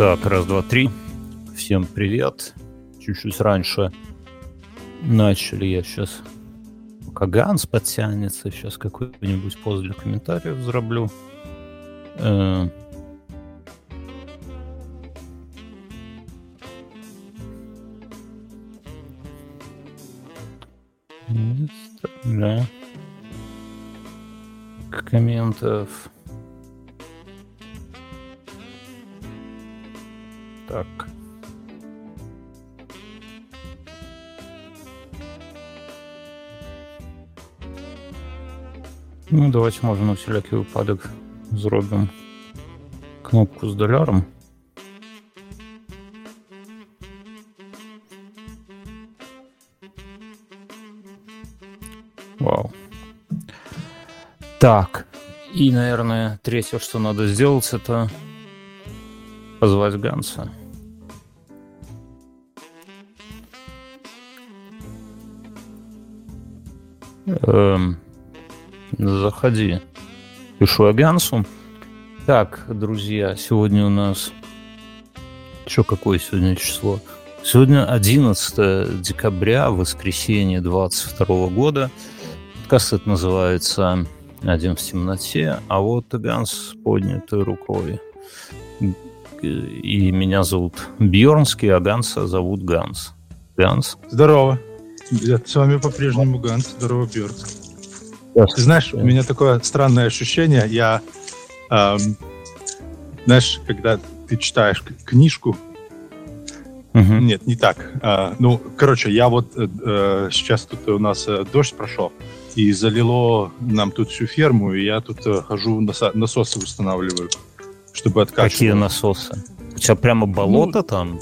Так, раз, два, три. Всем привет. Чуть-чуть раньше начали. Я сейчас, пока Ганс подтянется, сейчас какой-нибудь пост для комментариев зараблю. Э, Место для комментов. Так. Ну, давайте може на всілякий випадок зробимо кнопку з доляром. Вау. Так. И, наверное, третье, что надо сделать, это позвать Ганса. Эм, заходи. Пишу Агансу. Так, друзья, сегодня у нас... Что, какое сегодня число? Сегодня 11 декабря, воскресенье 22 года. Подкаст это называется «Один в темноте», а вот Ганс с поднятой рукой. И меня зовут Бьернский, а Ганса зовут Ганс. Ганс. Здорово. Я с вами по-прежнему Ганс. Здорово, Бьерк. Ты знаешь, у меня такое странное ощущение. Я, эм, знаешь, когда ты читаешь книжку, угу. нет, не так. Э, ну, короче, я вот э, э, сейчас тут у нас э, дождь прошел и залило нам тут всю ферму, и я тут э, хожу насо- насосы устанавливаю, чтобы откачивать. Какие насосы? У тебя прямо болото ну, там?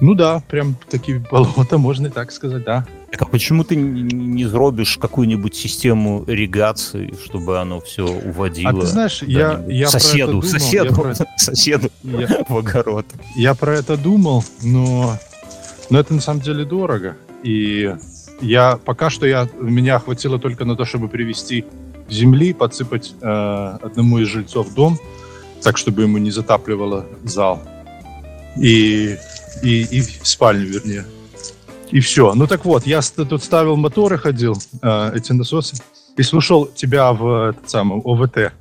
Ну да, прям такие болота, можно и так сказать, да. Так а почему ты не зробишь какую-нибудь систему ирригации, чтобы оно все уводило? А ты знаешь, я, я соседу, про это думал, соседу, я про... соседу я... в огород. Я про это думал, но, но это на самом деле дорого. И я пока что я меня хватило только на то, чтобы привести земли, подсыпать э, одному из жильцов дом, так чтобы ему не затапливало зал. И и, и в спальню, вернее. И все. Ну так вот, я тут ставил моторы, ходил, э, эти насосы, и слушал тебя в этот самый ОВТ.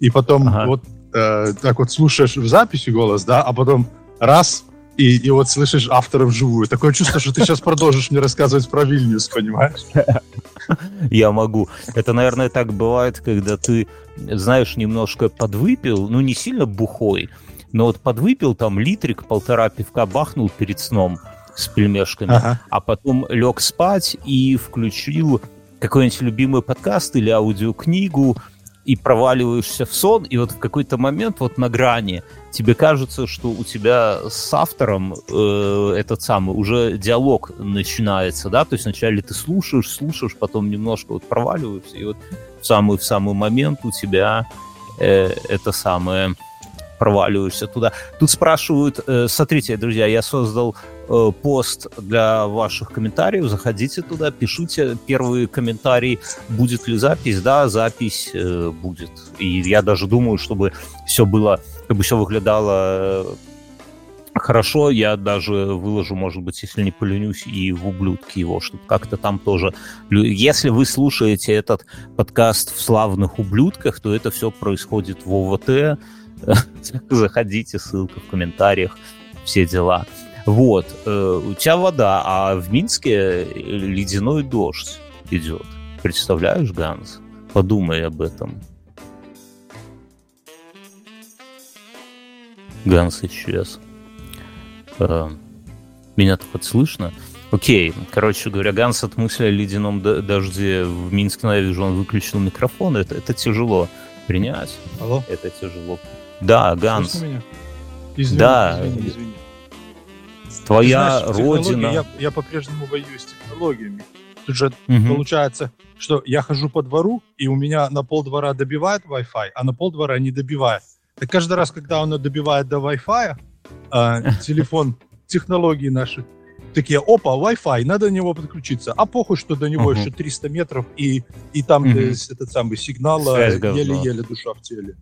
И потом ага. вот э, так вот слушаешь в записи голос, да, а потом раз, и, и вот слышишь автора вживую. Такое чувство, что ты сейчас продолжишь мне рассказывать про Вильнюс, понимаешь? Я могу. Это, наверное, так бывает, когда ты, знаешь, немножко подвыпил, ну, не сильно бухой, но вот подвыпил там литрик, полтора пивка бахнул перед сном с пельмешками, ага. а потом лег спать и включил какой-нибудь любимый подкаст или аудиокнигу, и проваливаешься в сон, и вот в какой-то момент вот на грани тебе кажется, что у тебя с автором э, этот самый уже диалог начинается, да, то есть вначале ты слушаешь, слушаешь, потом немножко вот проваливаешься, и вот в самый в самый момент у тебя э, это самое проваливаешься туда. Тут спрашивают, э, смотрите, друзья, я создал э, пост для ваших комментариев, заходите туда, пишите первые комментарии, будет ли запись, да, запись э, будет. И я даже думаю, чтобы все было, чтобы все выглядало хорошо, я даже выложу, может быть, если не поленюсь, и в ублюдки его, чтобы как-то там тоже... Если вы слушаете этот подкаст в славных ублюдках, то это все происходит в ОВТ, Заходите, ссылка в комментариях, все дела. Вот, э, у тебя вода, а в Минске ледяной дождь идет. Представляешь, Ганс? Подумай об этом. Ганс исчез. Э, меня так слышно? Окей, короче говоря, Ганс от мысли о ледяном дожде в Минске, я вижу, он выключил микрофон. Это, это тяжело принять. Алло? Это тяжело да, Ганс. Извини, да. Извини, извини. Твоя знаешь, родина. Я, я по-прежнему воюю с технологиями. Тут же угу. получается, что я хожу по двору, и у меня на пол двора добивает Wi-Fi, а на пол двора не добивает. Так каждый раз, когда он добивает до Wi-Fi, э, телефон, технологии наши, такие, опа, Wi-Fi, надо на него подключиться. А похуй, что до него uh-huh. еще 300 метров, и, и там uh-huh. этот самый сигнал еле-еле душа в теле.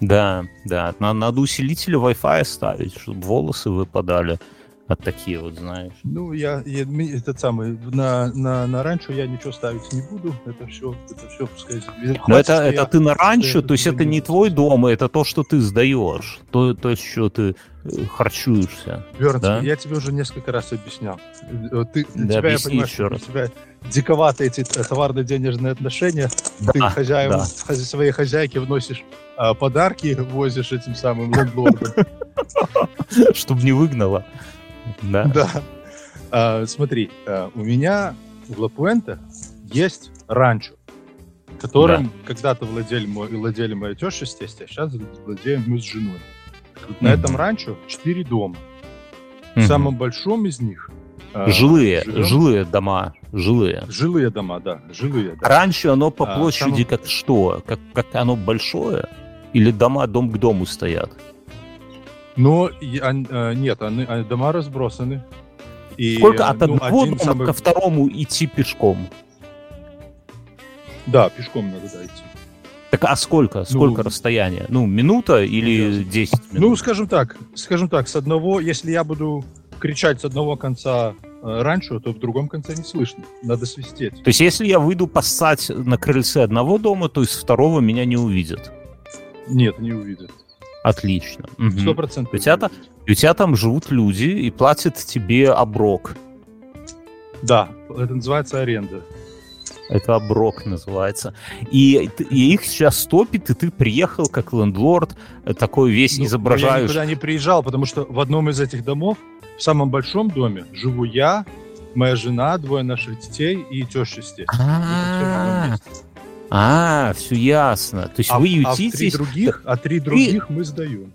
Да, да. Надо усилители Wi-Fi ставить, чтобы волосы выпадали от такие вот, знаешь. Ну, я, я этот самый, на, на, на ранчо я ничего ставить не буду, это все, это все, пускай... Но это, это ты на ранчо, то есть это не твой дом, это то, что ты сдаешь, то, то есть что ты э, харчуешься. Верн, да? я тебе уже несколько раз объяснял. Э, ты, да, тебя, я понимаю, еще раз. у тебя диковаты эти э, товарно-денежные отношения, да, ты хозяев, да. своей хозяйке вносишь а, подарки, возишь этим самым лендлордом. Чтобы не выгнала. Да. Да. А, смотри, а, у меня в Ла-Пуэнте есть ранчо, которым да. когда-то владели, мой, владели моя теща, естественно, а сейчас владеем мы с женой. Вот mm-hmm. На этом ранчо четыре дома. Mm-hmm. В самом большом из них а, жилые, живем. жилые дома, жилые. Жилые дома, да, жилые. Да. Раньше оно по площади а, как что? Как, как оно большое? Или дома дом к дому стоят? Ну, а, нет, они, они, дома разбросаны. И, Сколько от ну, одного дома самый... ко второму идти пешком? Да, пешком надо да, идти. Так а сколько? Сколько ну, расстояние? Ну, минута или 10 минут? Ну, скажем так, скажем так, с одного, если я буду кричать с одного конца э, раньше, то в другом конце не слышно. Надо свистеть. То есть, если я выйду поссать на крыльце одного дома, то из второго меня не увидят? Нет, не увидят. Отлично. Сто процентов. У, тебя, у тебя там живут люди и платят тебе оброк. Да, это называется аренда. Это оброк называется. И, и их сейчас топит, и ты приехал как лендлорд, э, такой весь ну, изображаешь. Я никуда не приезжал, потому что в одном из этих домов, в самом большом доме, живу я, моя жена, двое наших детей и теща здесь. А, все ясно. То есть а, вы ютитесь... А три других, а три других и... мы сдаем.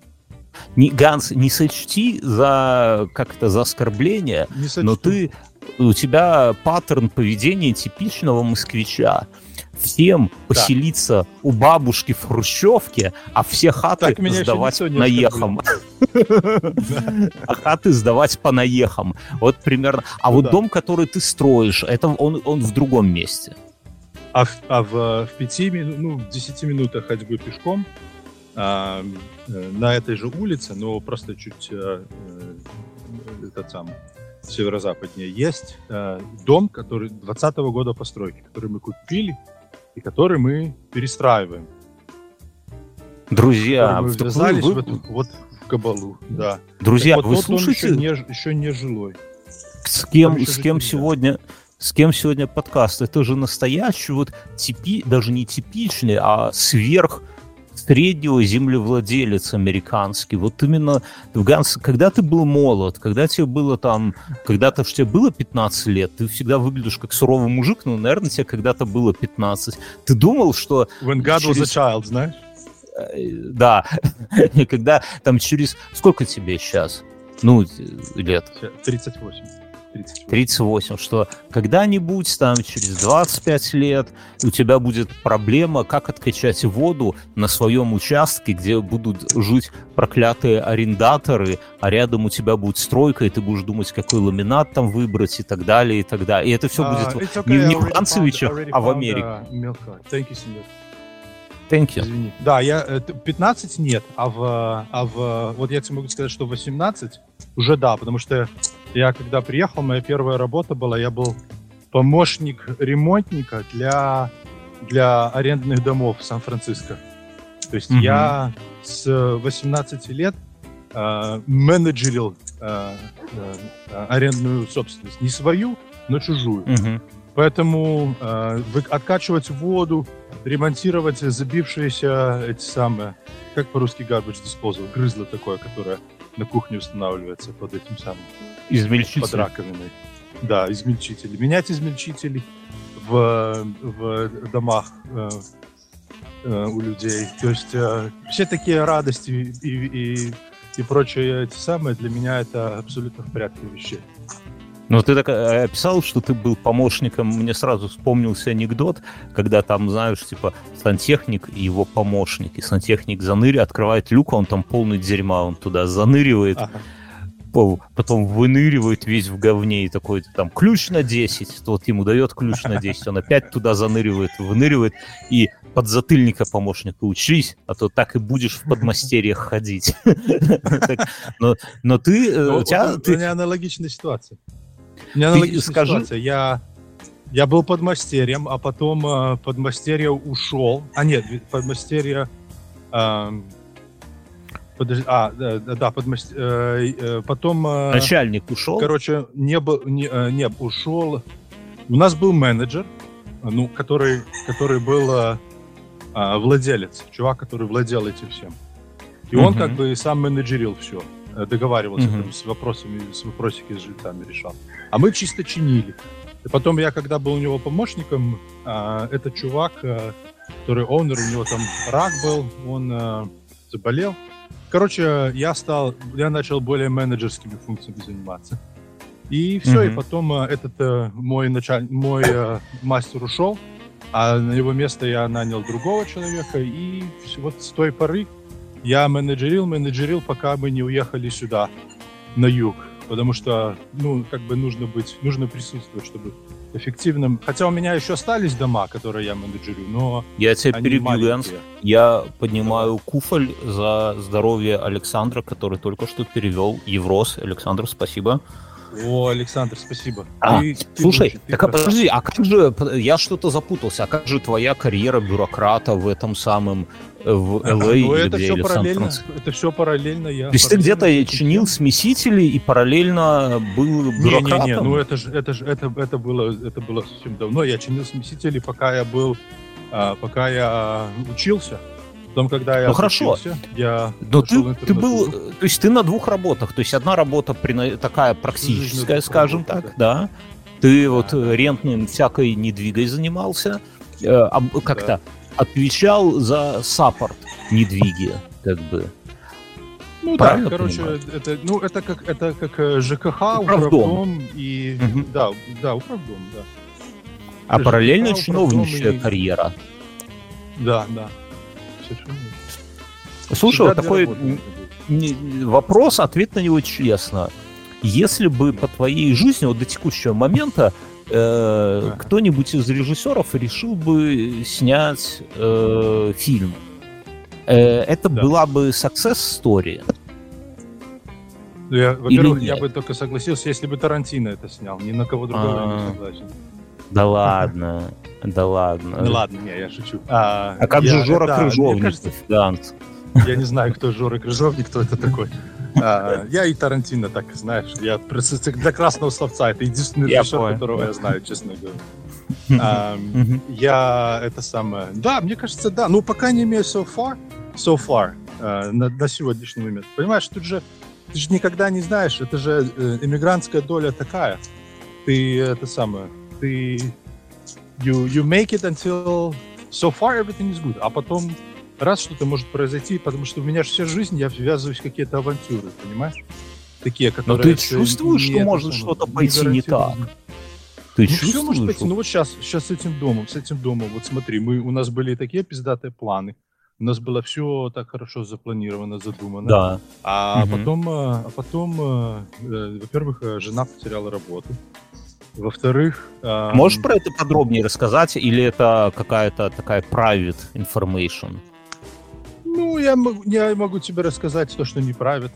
Не, Ганс, не сочти за как-то за оскорбление, но ты у тебя паттерн поведения типичного москвича. Всем да. поселиться у бабушки в Хрущевке, а все хаты сдавать наехам. А хаты сдавать по наехам. Вот примерно. А ну вот дом, который ты строишь, это он в другом месте. А, в, а в, в пяти ну, в десяти минутах ходьбы пешком а, э, на этой же улице, но просто чуть а, этот самый северо-западнее, есть а, дом, который 20 -го года постройки, который мы купили и который мы перестраиваем. Друзья, мы ввязались вы... в эту, вот в кабалу, да. Друзья, так вот, вы вот слушаете? Еще не, еще не жилой. С кем, с кем сегодня, с кем сегодня подкаст? Это же настоящий, вот типи, даже не типичный, а сверх среднего землевладелец американский. Вот именно, Ганс, когда ты был молод, когда тебе было там, когда-то тебе было 15 лет, ты всегда выглядишь как суровый мужик, но, наверное, тебе когда-то было 15. Ты думал, что... When God через... was a child, знаешь? Э, да. когда там через... Сколько тебе сейчас? Ну, лет? 38. 38. 38, что когда-нибудь, там, через 25 лет у тебя будет проблема, как откачать воду на своем участке, где будут жить проклятые арендаторы, а рядом у тебя будет стройка, и ты будешь думать, какой ламинат там выбрать и так далее, и так далее. И это все uh, будет okay, не, не в Францевиче, а в Америке. Uh, Thank you, senor. Thank you. Извини. Да, я 15 э, нет, а в, а в вот я тебе могу сказать, что 18 уже да, потому что я когда приехал, моя первая работа была, я был помощник ремонтника для, для арендных домов в Сан-Франциско. То есть mm-hmm. я с 18 лет э, менеджерил э, э, арендную собственность. Не свою, но чужую. Mm-hmm. Поэтому э, откачивать воду, ремонтировать забившиеся эти самые, как по-русски garbage disposal, грызло такое, которое на кухне устанавливается под этим самым Измельчитель. Под раковиной. Да, измельчители. Менять измельчители в, в домах э, э, у людей. То есть э, все такие радости и, и, и прочее эти самые для меня это абсолютно в порядке вещей. Ну, ты так э, описал, что ты был помощником, мне сразу вспомнился анекдот, когда там, знаешь, типа, сантехник и его помощник, и сантехник заныри, открывает люк, а он там полный дерьма, он туда заныривает, ага потом выныривает весь в говне и такой там ключ на 10, то вот ему дает ключ на 10, он опять туда заныривает, выныривает, и под затыльника помощника учись, а то так и будешь в подмастерьях ходить. Но ты... Э, у тебя аналогичная ситуация. У меня аналогичная ситуация. Я я был подмастерьем, а потом э, подмастерье ушел. А нет, подмастерье... Э, подожди, а, да, да, подмастерье... Э, э, потом... Э, Начальник ушел? Короче, не, был, не, э, не ушел... У нас был менеджер, ну, который, который был э, э, владелец, чувак, который владел этим всем. И он как бы сам менеджерил все, э, договаривался там, с вопросами, с вопросики с жильцами решал. А мы чисто чинили. И потом я, когда был у него помощником, а, этот чувак, а, который оунер, у него там рак был, он а, заболел. Короче, я стал, я начал более менеджерскими функциями заниматься. И все, mm-hmm. и потом этот э, мой началь, мой э, мастер ушел, а на его место я нанял другого человека, и вот с той поры я менеджерил, менеджерил, пока мы не уехали сюда, на юг потому что, ну, как бы нужно быть, нужно присутствовать, чтобы эффективным. Хотя у меня еще остались дома, которые я менеджерю, но Я тебя перебью, Ганс. Я поднимаю куфоль за здоровье Александра, который только что перевел Еврос. Александр, спасибо. О, Александр, спасибо. А, ты, слушай, ты, так а подожди, а как же, я что-то запутался, а как же твоя карьера бюрократа в этом самом, э, в ЛА ну, или это все параллельно, Это все параллельно я. То есть ты где-то чинил смесители и параллельно был бюрократом? Не, не, не, ну это же, это же, это, это было, это было совсем давно. Я чинил смесители, пока я был, а, пока я учился. Потом, когда я ну хорошо, я но ты, ты был, то есть ты на двух работах, то есть одна работа такая практическая, скажем так, да. да. Ты да, вот да. рентным всякой недвигой занимался, э, как-то да. отвечал за саппорт недвиги, как бы. Ну Правильно да, короче, понимаю? это, ну это как это как э, ЖКХ, управдом, управдом и угу. да, да, управдом, да. А ЖКХ, параллельно чиновничья и... карьера. Да, да совершенно. Слушай, вот такой вопрос, ответ на него честно. Если бы по твоей жизни, вот до текущего момента, э, кто-нибудь из режиссеров решил бы снять э, фильм, э, это да. была бы success story. Я, во-первых, я бы только согласился, если бы Тарантино это снял. Ни на кого другого я не а. согласен. Да ладно. Да ладно. Ну ладно, не, я шучу. А, а как я, же Жора да, Крыжовник? Кажется. Я не знаю, кто Жора Крыжовник, кто это такой. А, я и Тарантино, так знаешь, я для красного словца, это единственный режиссер, которого я знаю, честно говоря. А, я это самое... Да, мне кажется, да. Ну, пока не имею so far, so far, uh, на, на сегодняшний момент. Понимаешь, тут же ты же никогда не знаешь, это же э, иммигрантская доля такая. Ты это самое, ты you, you make it until so far everything is good, а потом раз что-то может произойти, потому что у меня же вся жизнь, я ввязываюсь в какие-то авантюры, понимаешь? Такие, которые... Но ты чувствуешь, что может что-то пойти не так? Ты ну, чувствуешь? Все может пойти. Ну вот сейчас, сейчас с этим домом, с этим домом, вот смотри, мы, у нас были такие пиздатые планы, у нас было все так хорошо запланировано, задумано. Да. А угу. потом, а потом, э, э, во-первых, э, жена потеряла работу. Во-вторых... Эм... Можешь про это подробнее рассказать, или это какая-то такая private information? Ну, я, я могу тебе рассказать то, что не private.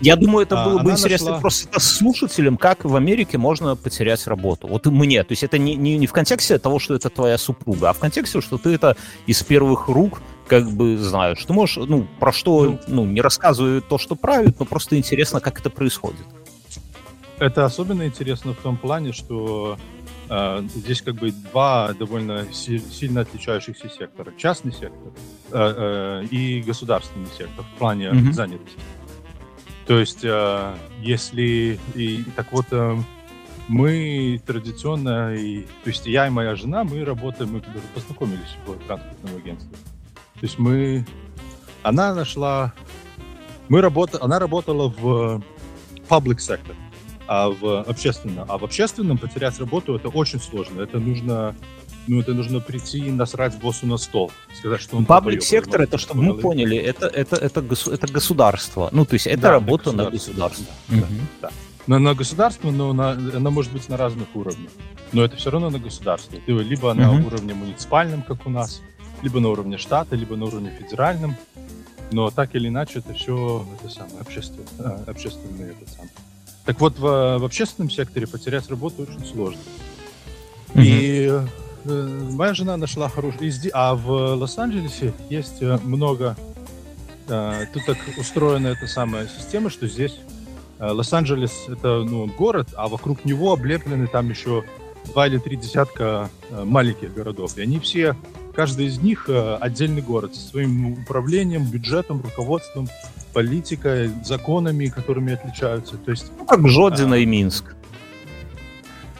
Я думаю, это было а, бы интересно нашла... просто слушателям, как в Америке можно потерять работу. Вот мне. То есть это не, не, не в контексте того, что это твоя супруга, а в контексте, что ты это из первых рук как бы знаешь. Ты можешь, ну, про что, ну, ну не рассказываю то, что правит, но просто интересно, как это происходит. Это особенно интересно в том плане, что э, здесь как бы два довольно си- сильно отличающихся сектора. Частный сектор э, э, и государственный сектор в плане mm-hmm. занятости. То есть, э, если... И, так вот, э, мы традиционно, и, то есть я и моя жена, мы работаем, мы даже познакомились в транспортном агентстве. То есть мы... Она нашла... Мы работа, она работала в public sector а в общественном. А в общественном потерять работу это очень сложно. Это нужно ну, это нужно прийти и насрать боссу на стол, сказать, что он... Паблик сектор, это, чтобы мы поняли, это, это, это, госу- это государство. Ну, то есть это Да, работа это на государство, государство. да, да. На, на государство, но на, она может быть на разных уровнях. Но это все равно на государство. Ты либо на Мгм. уровне муниципальном, как у нас, либо на уровне штата, либо на уровне федеральном. Но так или иначе, это все это самое общественное, а, общественное это самое. Так вот, в, в общественном секторе потерять работу очень сложно. И э, моя жена нашла изде- А в Лос-Анджелесе есть э, много... э, тут так устроена эта самая система, что здесь э, Лос-Анджелес — это ну, город, а вокруг него облеплены там еще два или три десятка э, маленьких городов. И они все, каждый из них э, отдельный город со своим управлением, бюджетом, руководством, политикой, законами, которыми отличаются. То есть Ну, как Жодина А. и Минск.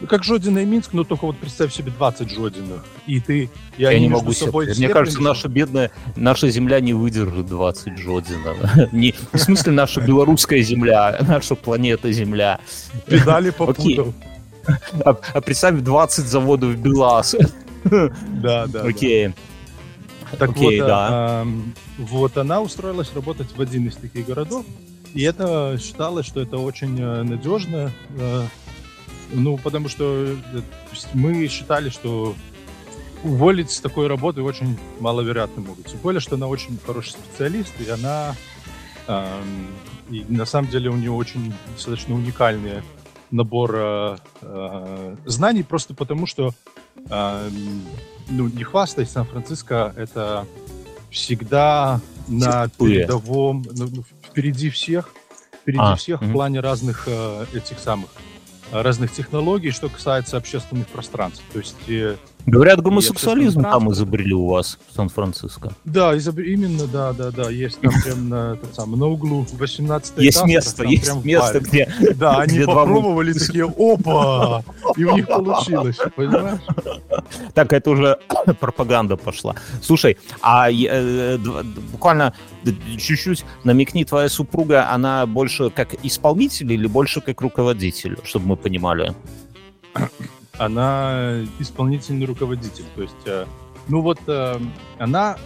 ну, как Жодина и Минск, но только вот представь себе 20 Жодиных. И ты, и Я не могу себе. Мне кажется, наша бедная, наша земля не выдержит 20 Жодина. Не, в смысле, наша белорусская земля, наша планета Земля. педали попутал. А, а представь 20 заводов БелАЗ. Да, да. да. Окей. Так Окей, вот, да. а, вот она устроилась работать в один из таких городов, и это считалось, что это очень э, надежно, э, ну, потому что э, мы считали, что уволить с такой работы очень маловероятно могут. Тем более, что она очень хороший специалист, и она ам, и на самом деле у нее очень достаточно уникальный набор э, э, знаний, просто потому что ам, ну, не хвастаясь, Сан-Франциско это всегда на передовом, ну, ну, впереди всех, впереди А, всех мгм. в плане разных э, этих самых разных технологий, что касается общественных пространств. То есть, э, Говорят, гомосексуализм там изобрели у вас в Сан-Франциско. да, изоб- именно, да, да, да, есть там прям на, этот самый, на углу 18 Есть место, есть место, где... Да, они где два попробовали такие, опа, и у них получилось, понимаешь? Так, это уже пропаганда пошла. Слушай, а э, буквально чуть-чуть намекни, твоя супруга, она больше как исполнитель или больше как руководитель, чтобы мы понимали? она исполнительный руководитель. То есть, э, ну вот, э, она,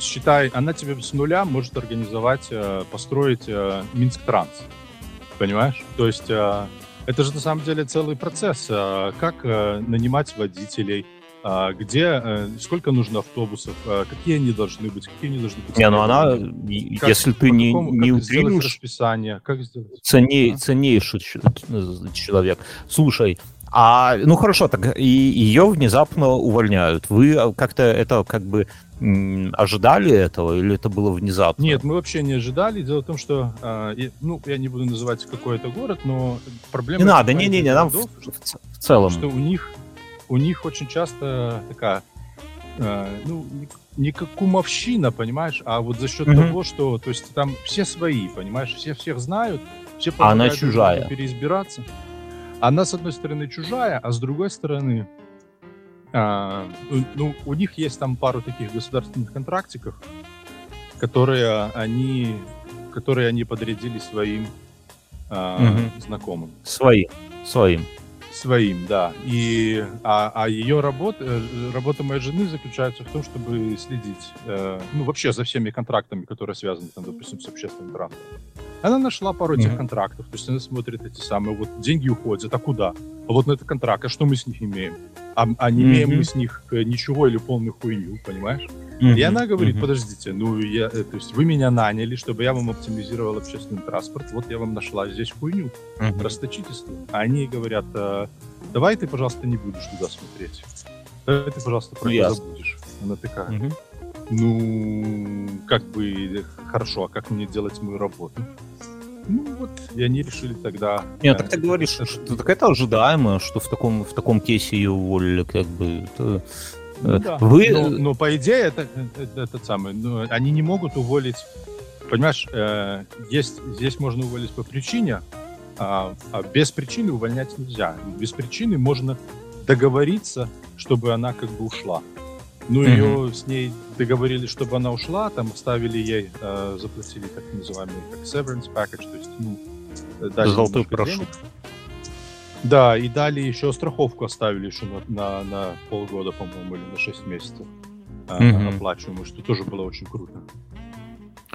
считай, она тебе с нуля может организовать, э, построить Минск Транс. Понимаешь? То есть, это же на самом деле целый процесс. Как нанимать водителей, где, сколько нужно автобусов, какие они должны быть, какие они должны быть. Не, ну она, как- если ты не, какому- не утрируешь, расписание, как сделать. ценней, Да. ценнейший человек. Слушай, а, ну хорошо, так и ее внезапно увольняют. Вы а, как-то это как бы ожидали этого или это было внезапно? Нет, мы вообще не ожидали. Дело в том, что, я- ну, я не буду называть какой это город, но проблема... не надо, не-не-не, нам в, в в целом. что у них, у них очень часто такая, э, ну, не, как кумовщина, понимаешь, а вот за счет Мгм. того, что, то есть там все свои, понимаешь, все всех знают, все А она чужая. переизбираться. Она, с одной стороны, чужая, а с другой стороны, а, ну, у них есть там пару таких государственных контрактиков, которые они, которые они подрядили своим а, Мгм. знакомым. Своим, своим. Своим, да. И, а, а ее работа, э, работа моей жены заключается в том, чтобы следить, э, ну, вообще за всеми контрактами, которые связаны, там, допустим, с общественным транспортом. Она нашла пару этих Мгм. контрактов, то есть она смотрит эти самые, вот деньги уходят, а куда? Вот на этот контракт, а что мы с них имеем? А, а не имеем Мгм. мы с них э, ничего или полную хуйню, понимаешь? И она говорит, подождите, ну, я, э, то есть вы меня наняли, чтобы я вам оптимизировал общественный транспорт, вот я вам нашла здесь хуйню расточительство. А они говорят, «А, давай ты, пожалуйста, не будешь туда смотреть. Давай ты, пожалуйста, про это забудешь. Она такая, ну, как бы, хорошо, а как мне делать мою работу? Ну вот, и они решили тогда... Нет, э, так ты говоришь, это- что так это ожидаемо, что в таком, в таком кейсе ее уволили, как бы. это, Ну э, да. Вы... Но, но по идее, это, это, этот самый, ну, они не могут уволить... Понимаешь, э, есть, здесь можно уволить по причине, а, а без причины увольнять нельзя. Без причины можно договориться, чтобы она как бы ушла. Ну, Мгм. ее с ней договорились, чтобы она ушла, там оставили ей, э, заплатили так называемый как severance package, то есть, ну, э, дали Золотой денег. Да, и дали еще страховку оставили еще на, на, на полгода, по-моему, или на 6 месяцев а, Мгм. оплачиваемую, что тоже было очень круто.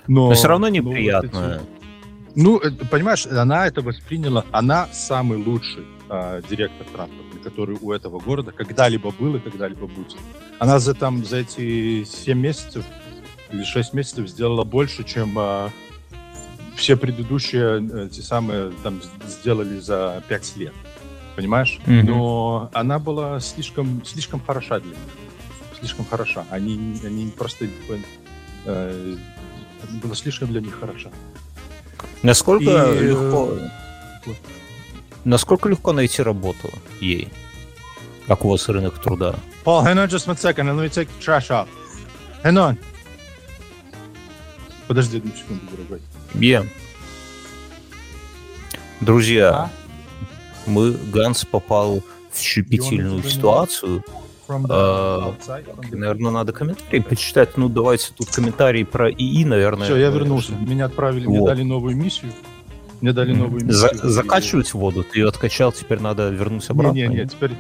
Но все равно но вот неприятно. эти- Ну, э, понимаешь, она это восприняла, она самый лучший а, директор транспорта, который у этого города когда-либо был и когда-либо будет. Она за, там, за эти 7 месяцев или 6 месяцев сделала больше, чем а, все предыдущие э, те самые там сделали за 5 лет. Понимаешь? Мгм. Но она была слишком, слишком хороша для них. Слишком хороша. Они, они просто... э, была слишком для них хороша. Насколько И, э, легко... вот. Насколько легко найти работу ей? Как у вас рынок труда? Paul, hang on just one second, and let me take the trash out. Hang on. Подожди одну секунду, дорогой. Е. Друзья, А? мы Ганс попал в щепетильную ситуацию. А, Наверное, надо комментарии почитать. Ну, давайте тут комментарий про ИИ, наверное. Все, я вернулся. Меня отправили, мне Вот. дали новую миссию. Мне дали новую За- миссию. закачивать воду. Ты ее откачал, теперь надо вернуть обратно. Не, не, не, теперь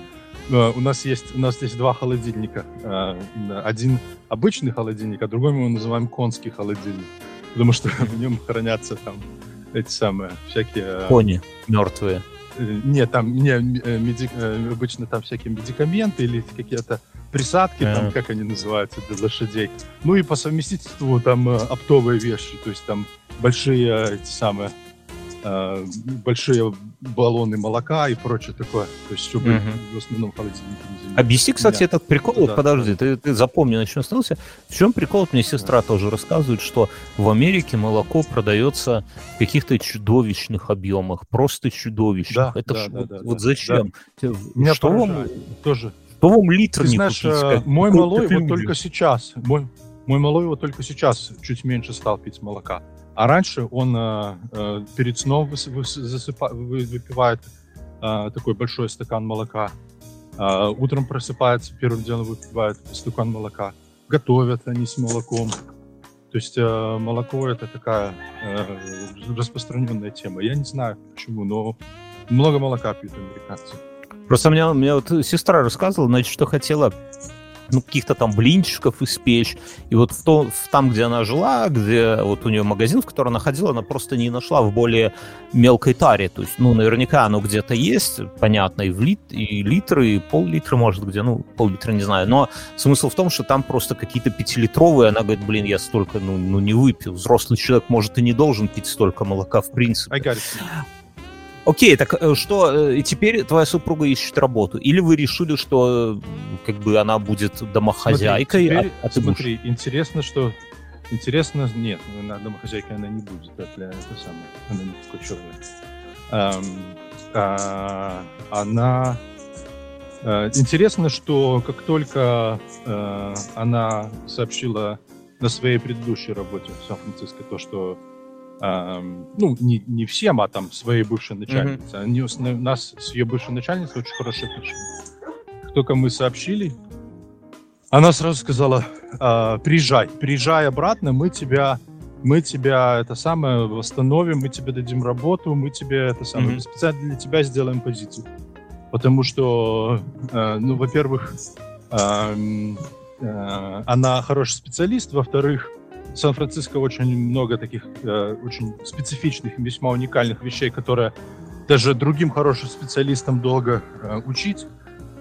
у нас есть у нас есть два холодильника. Э, Один обычный холодильник, а другой мы его называем конский холодильник, потому что в нем хранятся там эти самые всякие. э, Кони мертвые. э, Нет, там не, э, меди- э, обычно там всякие медикаменты или какие-то присадки, там, как они называются, для лошадей. Ну и по совместительству там э, оптовые вещи, то есть там большие э, эти самые э, большие баллоны молока и прочее такое. То есть, чтобы Мгм. в основном холодильники не. Объясни, кстати, Да. этот прикол. Вот Да. подожди, ты, ты запомни, на чем остановился. В чем прикол? Мне сестра тоже рассказывает, что в Америке молоко продается в каких-то чудовищных объемах, просто чудовищных. Да, Это да, ж да, вот, да, вот да. зачем? Те- Меня что, вам. Тоже. что вам литр Ты не знаешь, купить? э, Как- мой малой вот только сейчас, мой, мой малой вот только сейчас чуть меньше стал пить молока. А раньше он э, э, перед сном выс- выс- засыпа- вы- выпивает э, такой большой стакан молока. А утром просыпается, первым делом выпивает стакан молока. Готовят они с молоком. То есть э, молоко это такая э, распространенная тема. Я не знаю почему, но много молока пьют американцы. Просто мне, мне вот сестра рассказывала, значит, что хотела ну, каких-то там блинчиков испечь. И вот в то, в там, где она жила, где вот у нее магазин, в который она ходила, она просто не нашла в более мелкой таре. То есть, ну, наверняка оно где-то есть, понятно, и в лит, и литры, и пол-литра, может, где, ну, пол-литра, не знаю. Но смысл в том, что там просто какие-то пятилитровые, она говорит, блин, я столько, ну, ну, не выпил. Взрослый человек, может, и не должен пить столько молока, в принципе. Окей, так э, что, э, и теперь твоя супруга ищет работу? Или вы решили, что э, как бы она будет домохозяйкой, Смотри, а- теперь, а, ты будешь- смотри, интересно, что... Интересно, нет, она домохозяйкой она не будет, это, это самое, она не скучевая. Эм, а, она... э, интересно, что как только э, она сообщила на своей предыдущей работе в Сан-Франциско то, что ну, не, не всем, а там своей бывшей начальнице. Они, с- у нас с ее бывшей начальницей очень хорошие отношения. Только мы сообщили, она сразу сказала, «А, приезжай, приезжай обратно, мы тебя, мы тебя это самое восстановим, мы тебе дадим работу, мы тебе это самое Мгм. специально для тебя сделаем позицию, потому что, э, ну, во-первых, эм, э, она хороший специалист, во-вторых, в Сан-Франциско очень много таких э, очень специфичных, весьма уникальных вещей, которые даже другим хорошим специалистам долго э, учить.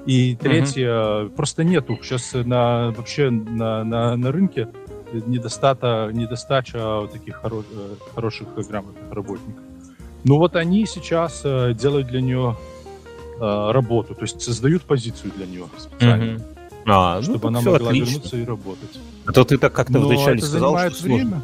И третье, просто нету сейчас на вообще на, на, на рынке недостата, недостача таких хоро- э, хороших грамотных работников. Ну вот они сейчас э, делают для нее работу, то есть создают позицию для нее специально, Мгм. А, ну, чтобы так она могла отлично. вернуться и работать. А то ты так как-то вначале сказал, что сложно. время.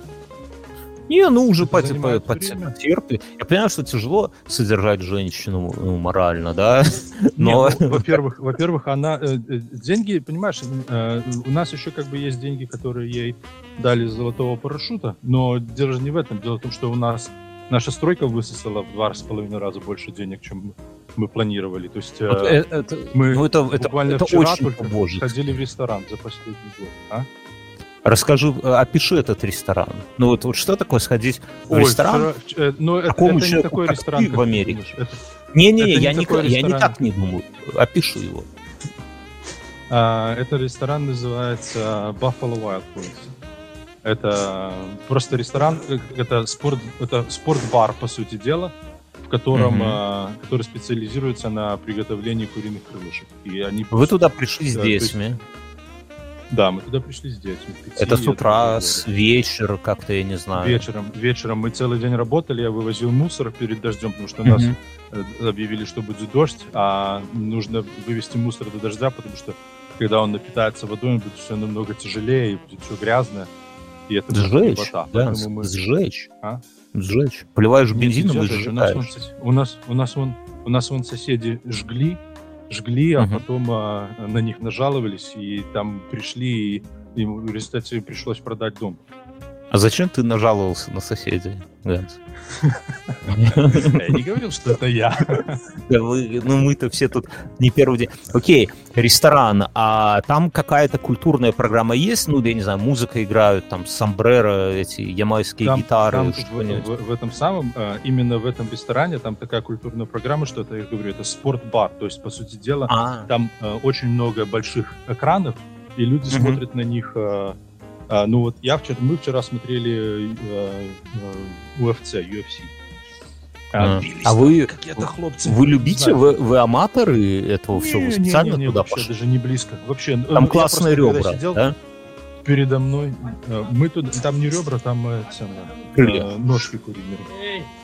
Не, ну уже Это по, занимает по- время. потерпи. Я понимаю, что тяжело содержать женщину ну, морально, да? Но ну, во-первых, во-первых, она э, э, деньги, понимаешь, э, у нас еще как бы есть деньги, которые ей дали с золотого парашюта, но дело же не в этом. Дело в том, что у нас наша стройка высосала в два с половиной раза больше денег, чем мы, планировали. То есть э, вот э- это, мы ну, это, это, буквально это вчера очень только ходили в ресторан за последний год. А? Расскажи, опиши этот ресторан. Ну вот, вот что такое сходить в Ой, ресторан? вчера- э, ну, это, это не такой как ресторан, ты как в Америке. Это- Не-не-не, это я, не я не так не думаю. Опиши его. А, это ресторан называется Buffalo Wild Wings. Это просто ресторан, э, это спорт, это спортбар по сути дела, в котором, Мгм. а, который специализируется на приготовлении куриных крылышек. И они Вы туда пришли с Да, есть детьми. Да, мы туда пришли с детьми. пяти Это с утра, с вечера, как-то, я не знаю. Вечером, вечером мы целый день работали, я вывозил мусор перед дождем, потому что нас Мгм. э, объявили, что будет дождь, а нужно вывести мусор до дождя, потому что когда он напитается водой, он будет все намного тяжелее и будет все грязное. И это Сжечь, кислота. да, Поэтому мы... сжечь. А? Сжечь. Поливаешь Нет, бензином и жечь. у нас, вон, сжигаешь. у нас у нас вон у нас вон соседи жгли, жгли, а Мгм. потом а, на них нажаловались и там пришли и им в результате пришлось продать дом. А зачем ты нажаловался на соседей, Ганс? Я не говорил, что это я. Ну мы-то все тут не первый день. Окей, ресторан, а там какая-то культурная программа есть? Ну, я не знаю, музыка играют, там, сомбреро, эти ямайские гитары, там в, этом самом, э, именно в этом ресторане, там такая культурная программа, что это, я говорю, это спортбар. То есть, по сути дела, А, там э, очень много больших экранов, и люди смотрят на них. Э, ну вот я вчера, мы вчера смотрели э, э, UFC, UFC. А. А там вы- хлопцы. вы Не любите, вы, вы аматоры этого всего? Вы Не, не, специально не, не, туда вообще пошли? даже не близко. Вообще, э, Там я классные ребра, сидел, да? Передо мной, э, мы туда, там не ребра, там э, Крылья. э, ножки куриные.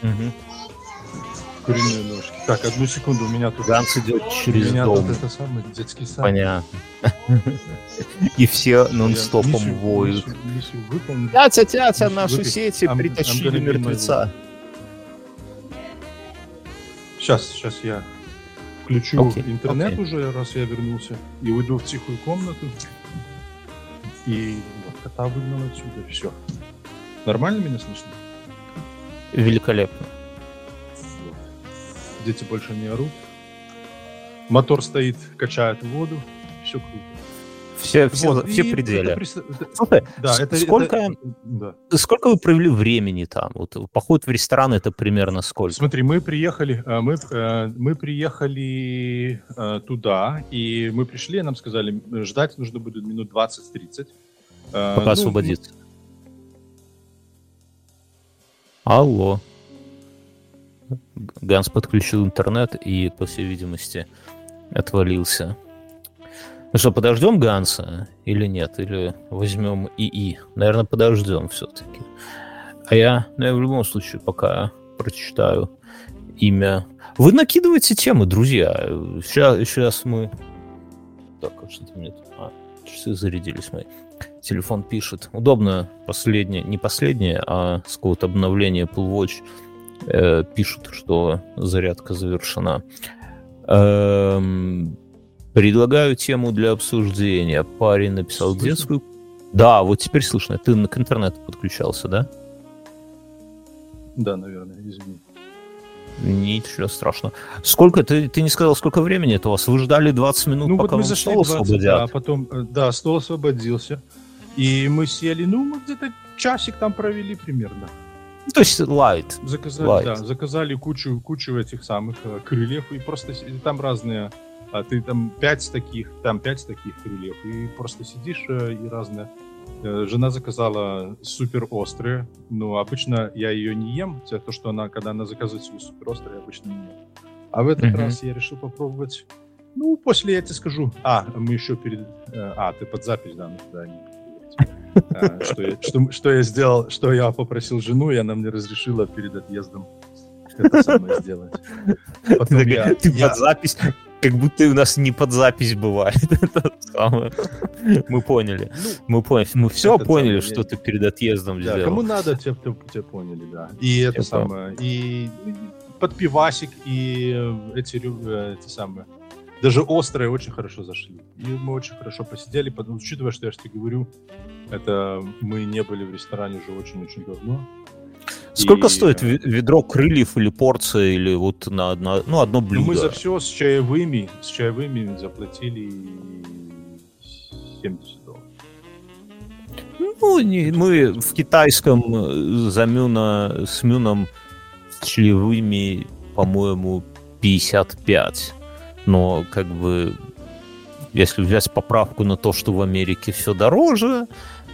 Мгм. Куриные ножки. Так, одну секунду, у меня тут... Ганс идет у через меня дом. тут это самое, детский сад. Понятно. И все нон-стопом воют. Тятя, тятя, наши сети притащили мертвеца. Сейчас, сейчас я включу интернет уже, раз я вернулся, и уйду в тихую комнату. И вот, кота выгнал отсюда, все. Нормально меня слышно? Великолепно. Дети больше не орут. Мотор стоит, качает воду. Все круто. Все, все, Вот, все пределы. это Слушай, да, это, сколько, это- да. сколько вы провели времени там? Вот поход в ресторан это примерно сколько? Смотри, мы приехали, э, мы, э, мы приехали э, туда, и мы пришли, нам сказали, ждать нужно будет минут 20-30. Э, Пока ну, освободится. Алло. Ганс подключил интернет и, по всей видимости, отвалился. Ну что, подождем Ганса или нет? Или возьмем ИИ? Наверное, подождем все-таки. А я, ну, я в любом случае пока прочитаю имя. Вы накидываете темы, друзья. Сейчас, сейчас мы... Так, а что-то мне. А, часы зарядились мои. Телефон пишет. Удобно последнее, не последнее, а с какого-то обновления Apple Watch э, пишут, что зарядка завершена. Эм, предлагаю тему для обсуждения. Парень написал Слышно? детскую... Да, вот теперь слышно. Ты к интернету подключался, да? Да, наверное, извини. Ничего страшного. Сколько, ты, ты не сказал, сколько времени это у вас? Вы ждали 20 минут, Ну вот пока мы вам зашли стол 20, освободят? да, потом, э, да, стол освободился. И мы сели, ну, мы где-то часик там провели примерно. Ну, То есть лайт. Заказали, Light. да, заказали кучу, кучу этих самых э, крыльев, и просто там разные, а, ты там пять таких, там пять таких крыльев, и просто сидишь э, и разные. Э, Жена заказала супер острые, но обычно я ее не ем, то, что она, когда она заказывает себе супер острые, обычно не ем. А в этот Мгм. раз я решил попробовать. Ну, после я тебе скажу. А, мы еще перед... э, А, ты под запись, да, ну, да, не что, я, что, что я сделал, что я попросил жену, и она мне разрешила перед отъездом это самое сделать. Потом Ты, я- ты я- под запись, как будто у нас не под запись бывает. Мы поняли. Мы поняли. Мы все поняли, что ты перед отъездом сделал. кому надо, те, поняли, да. И это самое, и под пивасик, и э, эти, э, эти самые, даже острые очень хорошо зашли. И мы очень хорошо посидели, потому, учитывая, что я тебе говорю, это мы не были в ресторане уже очень-очень давно. Сколько И, стоит э, ве- ведро крыльев или порция, или вот на одно, ну, одно Ну, блюдо? мы за все с чаевыми, с чаевыми заплатили 70 долларов. Ну, не, мы в китайском э, за мюна, с мюном члевыми, по-моему, 55. Но как бы если взять поправку на то, что в Америке все дороже,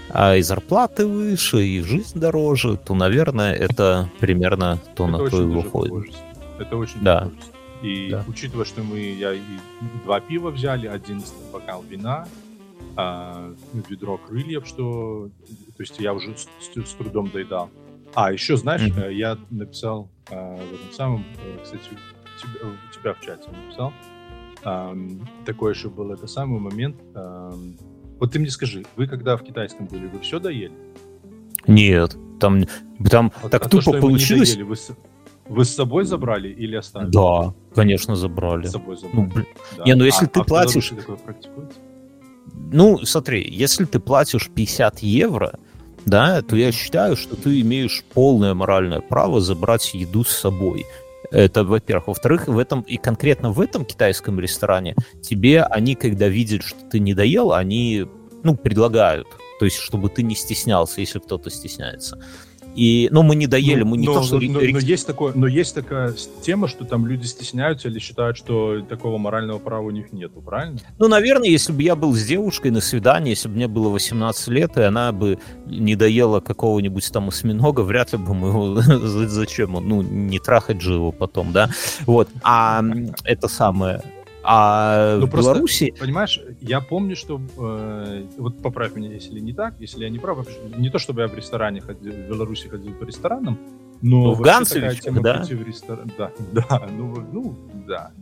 а и зарплаты выше, и жизнь дороже, то, наверное, это примерно то, это на то и выходит. Это очень да. И да. учитывая, что мы я и два пива взяли, один бокал вина, а, ведро крыльев, что то есть я уже с, с, с трудом доедал. А, еще, знаешь, mm-hmm. я написал а, в этом самом, э, кстати, тебя, у тебя в чате написал, а, такой еще был это самый момент. А, вот ты мне скажи, вы когда в китайском были, вы все доели? Нет, там, там вот, так а тупо то, получилось. Доели, вы, с, вы с собой забрали или оставили? Да, конечно, забрали. С собой забрали. Ну, блин. Да. Не, ну если а, ты а платишь... такое? Ну, смотри, если ты платишь 50 евро, да, то я считаю, что ты имеешь полное моральное право забрать еду с собой. Это, во-первых. Во-вторых, в этом, и конкретно в этом китайском ресторане тебе они, когда видят, что ты не доел, они, ну, предлагают. То есть, чтобы ты не стеснялся, если кто-то стесняется. И, ну, мы не доели, ну, мы не но, то, что... Но, но, есть такое, но есть такая тема, что там люди стесняются или считают, что такого морального права у них нету, правильно? Ну, наверное, если бы я был с девушкой на свидании, если бы мне было 18 лет, и она бы не доела какого-нибудь там осьминога, вряд ли бы мы его... Зачем? Ну, не трахать же его потом, да? Вот. А это самое... А ну, в просто, Беларуси... Понимаешь, я помню, что... Э, вот поправь меня, если не так, если я не прав. Не то, чтобы я в ресторане ходил, в Беларуси ходил по ресторанам, но... Ну, в Ганцевичах, да? В ресторан... Да, да, ну, ну, да.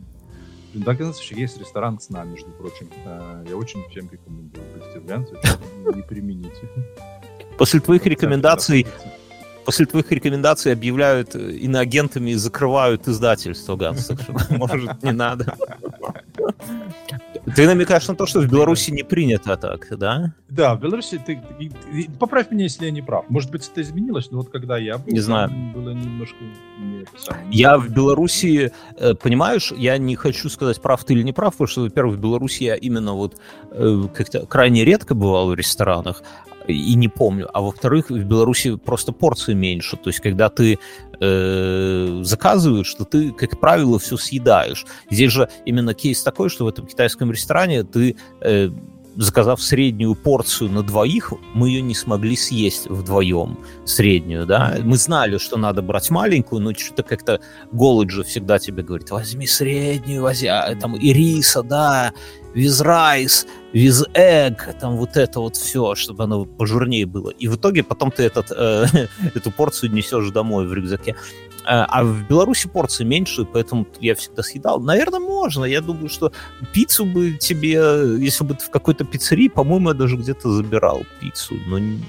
Да, Ганцевичах есть ресторан с нами, между прочим. Э, я очень всем рекомендую. Гости в Ганцевичах не примените. После твоих рекомендаций после твоих рекомендаций объявляют э, иноагентами и закрывают издательство Ганс, так что, может, не надо. Ты намекаешь на то, что в Беларуси не принято так, да? Да, в Беларуси ты... Поправь меня, если я не прав. Может быть, это изменилось, но вот когда я был, не знаю. было немножко... Не, я в Беларуси, э, понимаешь, я не хочу сказать, прав ты или не прав, потому что, во-первых, в Беларуси я именно вот э, как-то крайне редко бывал в ресторанах, и не помню. А во-вторых, в Беларуси просто порции меньше. То есть, когда ты э, заказываешь, что ты, как правило, все съедаешь. Здесь же именно кейс такой, что в этом китайском ресторане ты э, заказав среднюю порцию на двоих, мы ее не смогли съесть вдвоем, среднюю, да. Мы знали, что надо брать маленькую, но что-то как-то голод же всегда тебе говорит, возьми среднюю, возьми, а, там, и риса, да, with rice, with egg, там вот это вот все, чтобы оно пожирнее было. И в итоге потом ты этот, э, эту порцию несешь домой в рюкзаке. А, а в Беларуси порции меньше, поэтому я всегда съедал. Наверное, можно. Я думаю, что пиццу бы тебе, если бы ты в какой-то пиццерии, по-моему, я даже где-то забирал пиццу, но не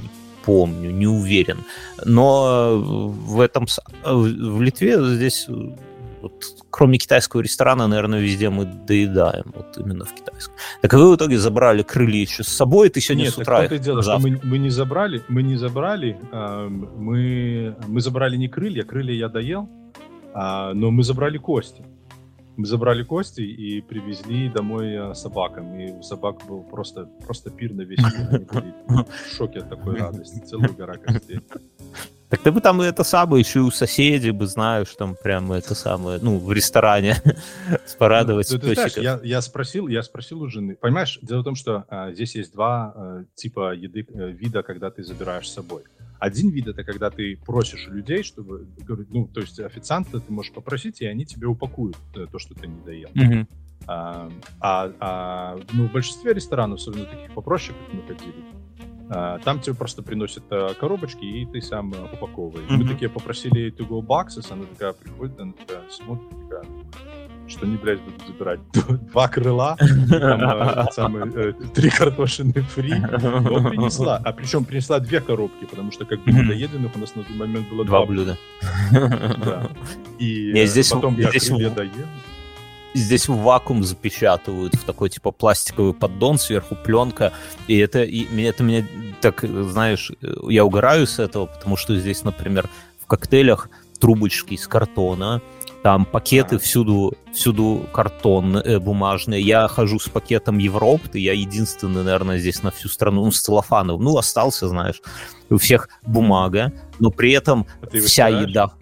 помню, не уверен. Но в этом в Литве здесь вот, кроме китайского ресторана, наверное, везде мы доедаем, вот именно в китайском. Так вы в итоге забрали крылья еще с собой, ты сегодня Нет, с утра так дело, что мы, мы не забрали, мы не забрали, э, мы, мы забрали не крылья, крылья я доел, э, но мы забрали кости. Мы забрали кости и привезли домой э, собакам. И у собак был просто, просто пир на весь мир. Они были в шоке от такой радости. Целую гора костей. Так ты бы там это самое, еще у соседей бы знаешь, там прямо это самое, ну, в ресторане порадовать ну, ты, знаешь, я, я спросил, я спросил у жены. Понимаешь, дело в том, что а, здесь есть два а, типа еды, а, вида, когда ты забираешь с собой. Один вид это когда ты просишь людей, чтобы, ну, то есть официанта ты можешь попросить, и они тебе упакуют э, то, что ты не доел. Mm-hmm. А, а, а ну, в большинстве ресторанов, особенно таких попроще, как мы ходили, там тебе просто приносят а, коробочки, и ты сам а, упаковываешь. Mm-hmm. Мы такие попросили to go boxes, она такая приходит, она такая смотрит, такая, что они, блядь, будут забирать два крыла, там, самые, э, три картошины фри, принесла. А причем принесла две коробки, потому что как бы недоеденных у нас на тот момент было два блюда. Да. И Не, здесь, потом я здесь крылья доел здесь в вакуум запечатывают в такой типа пластиковый поддон, сверху пленка, и это, и, это меня так, знаешь, я угораю с этого, потому что здесь, например, в коктейлях трубочки из картона, Там пакеты всюду, всюду картон э, бумажный. Я хожу с пакетом Европы, я единственный, наверное, здесь на всю страну, ну, с целлофановым. Ну, остался, знаешь, у всех бумага, но при этом а вся еда...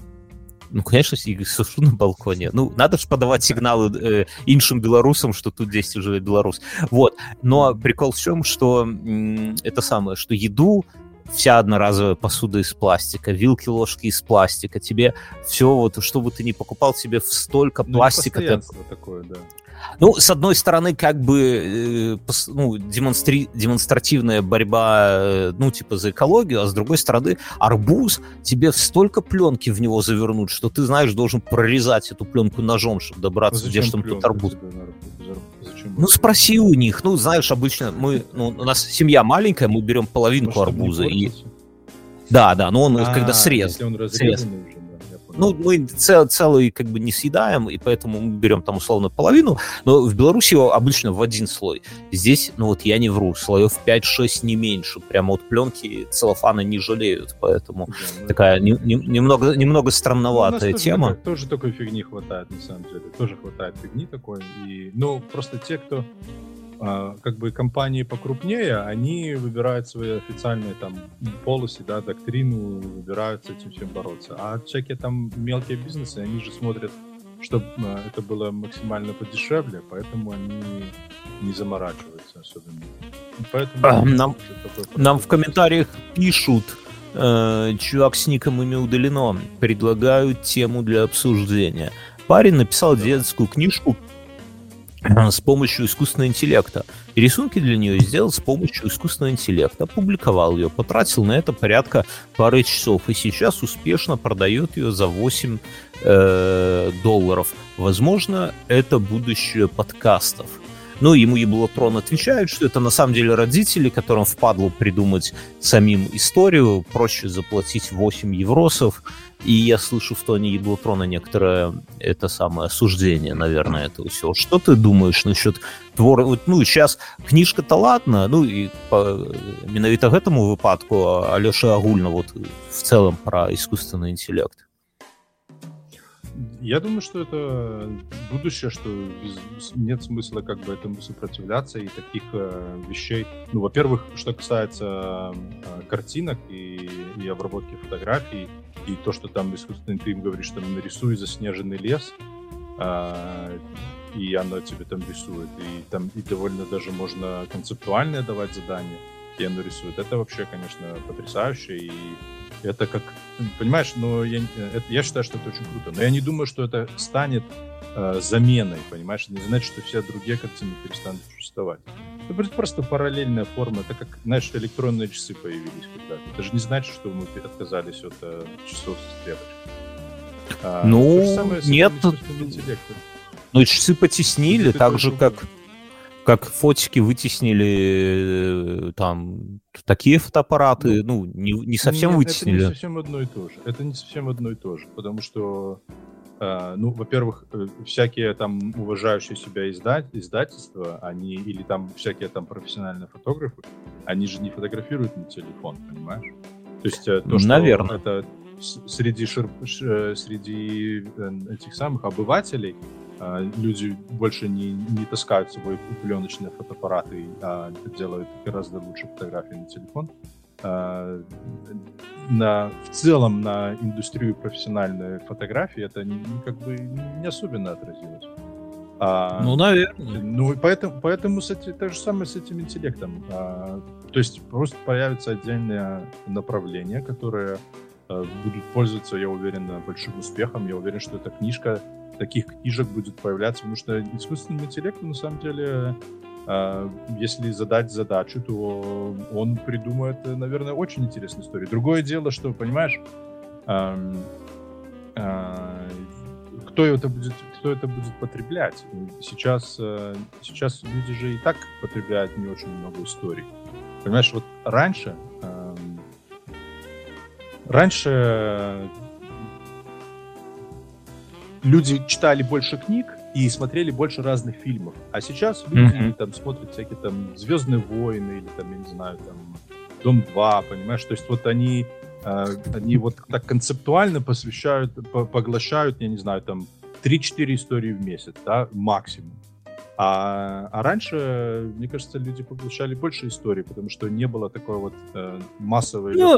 Ну, конечно, сушу на балконе. Ну, надо же подавать сигналы э, иншим белорусам, что тут здесь уже белорус. Вот. Но прикол в чем, что м- это самое, что еду вся одноразовая посуда из пластика, вилки, ложки из пластика, тебе все вот, что бы ты ни покупал, тебе столько ну, пластика. Ты... такое, да. Ну, с одной стороны, как бы э, ну, демонстри... демонстративная борьба, э, ну, типа, за экологию, а с другой стороны, арбуз, тебе столько пленки в него завернуть, что ты, знаешь, должен прорезать эту пленку ножом, чтобы добраться, а где же там тут арбуз. Ну, спроси у них. Ну, знаешь, обычно мы, ну, у нас семья маленькая, мы берем половинку Может, арбуза. И... Да, да, но он а, когда срез. Если он срез. уже. Ну, мы цел, целый как бы не съедаем, и поэтому мы берем там условно половину, но в Беларуси его обычно в один слой. Здесь, ну вот я не вру, слоев 5-6 не меньше. Прямо вот пленки целлофана не жалеют, поэтому да, ну, такая не, не, немного, немного странноватая ну, тема. Тоже, тоже такой фигни хватает, на самом деле. Тоже хватает фигни такой. И, ну, просто те, кто как бы компании покрупнее, они выбирают свои официальные там полосы, да, доктрину, выбирают с этим всем бороться. А всякие там мелкие бизнесы, они же смотрят, чтобы а, это было максимально подешевле, поэтому они не заморачиваются особенно. Поэтому а, нам, нам в комментариях пишут, э, чувак с ником имя удалено, предлагают тему для обсуждения. Парень написал детскую книжку с помощью искусственного интеллекта. И рисунки для нее сделал с помощью искусственного интеллекта. Опубликовал ее, потратил на это порядка пары часов. И сейчас успешно продает ее за 8 э, долларов. Возможно, это будущее подкастов. Ну, ему Еблотрон отвечает, что это на самом деле родители, которым впадло придумать самим историю, проще заплатить 8 евросов, и я слышу в тоне Еблотрона некоторое это самое осуждение, наверное, этого всего. Что ты думаешь насчет твора? Вот, ну, сейчас книжка-то ладно, ну, и по, менавіта гэтаму выпадку Алёша агульна вот в целом про искусственный интеллект. Я думаю, что это будущее, что нет смысла как бы этому сопротивляться и таких э, вещей. Ну, во-первых, что касается э, картинок и, и обработки фотографий, и то, что там искусственный ты им говоришь, там нарисуй заснеженный лес, э, и оно тебе там рисует, и там и довольно даже можно концептуальное давать задания, и оно рисует. Это вообще, конечно, потрясающе, и это как, понимаешь, но я, это, я считаю, что это очень круто. Но я не думаю, что это станет э, заменой, понимаешь? Не значит, что все другие картины перестанут существовать. Это просто параллельная форма. Это как, знаешь, электронные часы появились когда-то. Это же не значит, что мы отказались от э, часов с стрелочкой. А, ну, нет. Ну, часы потеснили, так же, как как фотики вытеснили э, там такие фотоаппараты, ну, ну не, не совсем Нет, вытеснили. Это не совсем одно и то же. Это не совсем одно и то же, потому что, ну, во-первых, э, всякие там уважающие себя издать, издательства, они, или там всякие там профессиональные фотографы, они же не фотографируют на телефон, понимаешь? То есть э, то, что Наверное. это среди, шир, среди этих самых обывателей люди больше не, не таскают с собой пленочные фотоаппараты, а делают гораздо лучше фотографии на телефон. А, на, в целом на индустрию профессиональной фотографии это не, как бы не особенно отразилось. А, ну, наверное. Ну, поэтому, поэтому с этим, то же самое с этим интеллектом. А, то есть просто появится отдельное направление, которое а, будут пользоваться, я уверен, большим успехом. Я уверен, что эта книжка таких книжек будет появляться, потому что искусственному интеллекту на самом деле если задать задачу, то он придумает, наверное, очень интересную историю. Другое дело, что, понимаешь, uh, кто это будет, кто это будет потреблять? Сейчас, сейчас люди же и так потребляют не очень много историй. Понимаешь, вот раньше, раньше люди читали больше книг и смотрели больше разных фильмов. А сейчас люди mm-hmm. там смотрят всякие там Звездные войны или там, я не знаю, там Дом 2, понимаешь? То есть вот они, э, они вот так концептуально посвящают, по поглощают, я не знаю, там 3-4 истории в месяц, да, максимум. А, а раньше, мне кажется, люди поглощали больше историй, потому что не было такой вот э, массовой... Ну,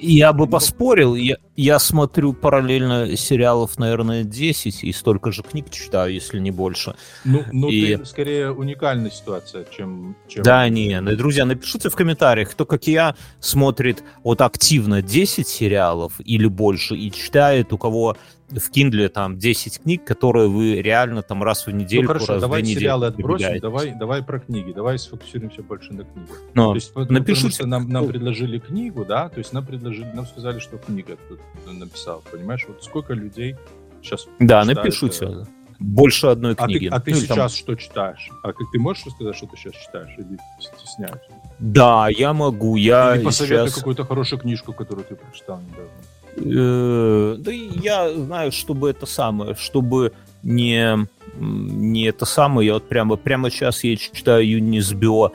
я бы поспорил. Я, я смотрю параллельно сериалов, наверное, 10, и столько же книг читаю, если не больше. Ну, ну и... ты скорее уникальная ситуация, чем... чем... Да, не, ну, друзья, напишите в комментариях, кто, как я, смотрит вот активно 10 сериалов или больше и читает, у кого в Kindle там 10 книг, которые вы реально там раз в неделю, ну, хорошо, раз давай в сериалы отбросим, давай, давай про книги, давай сфокусируемся больше на книгах. Но, то есть, напишите. что нам, нам предложили книгу, да, то есть нам предложили, нам сказали, что книга тут написал, понимаешь, вот сколько людей сейчас Да, читают, напишите. Э... Больше одной книги. А ты, а ты ну, сейчас там... что читаешь? А как ты можешь рассказать, что ты сейчас читаешь? Или стесняешься? Да, я могу. Я Или посоветуй сейчас... какую-то хорошую книжку, которую ты прочитал недавно. Э, да я знаю, чтобы это самое, чтобы не, не это самое, я вот прямо, прямо сейчас я читаю Юнисбио,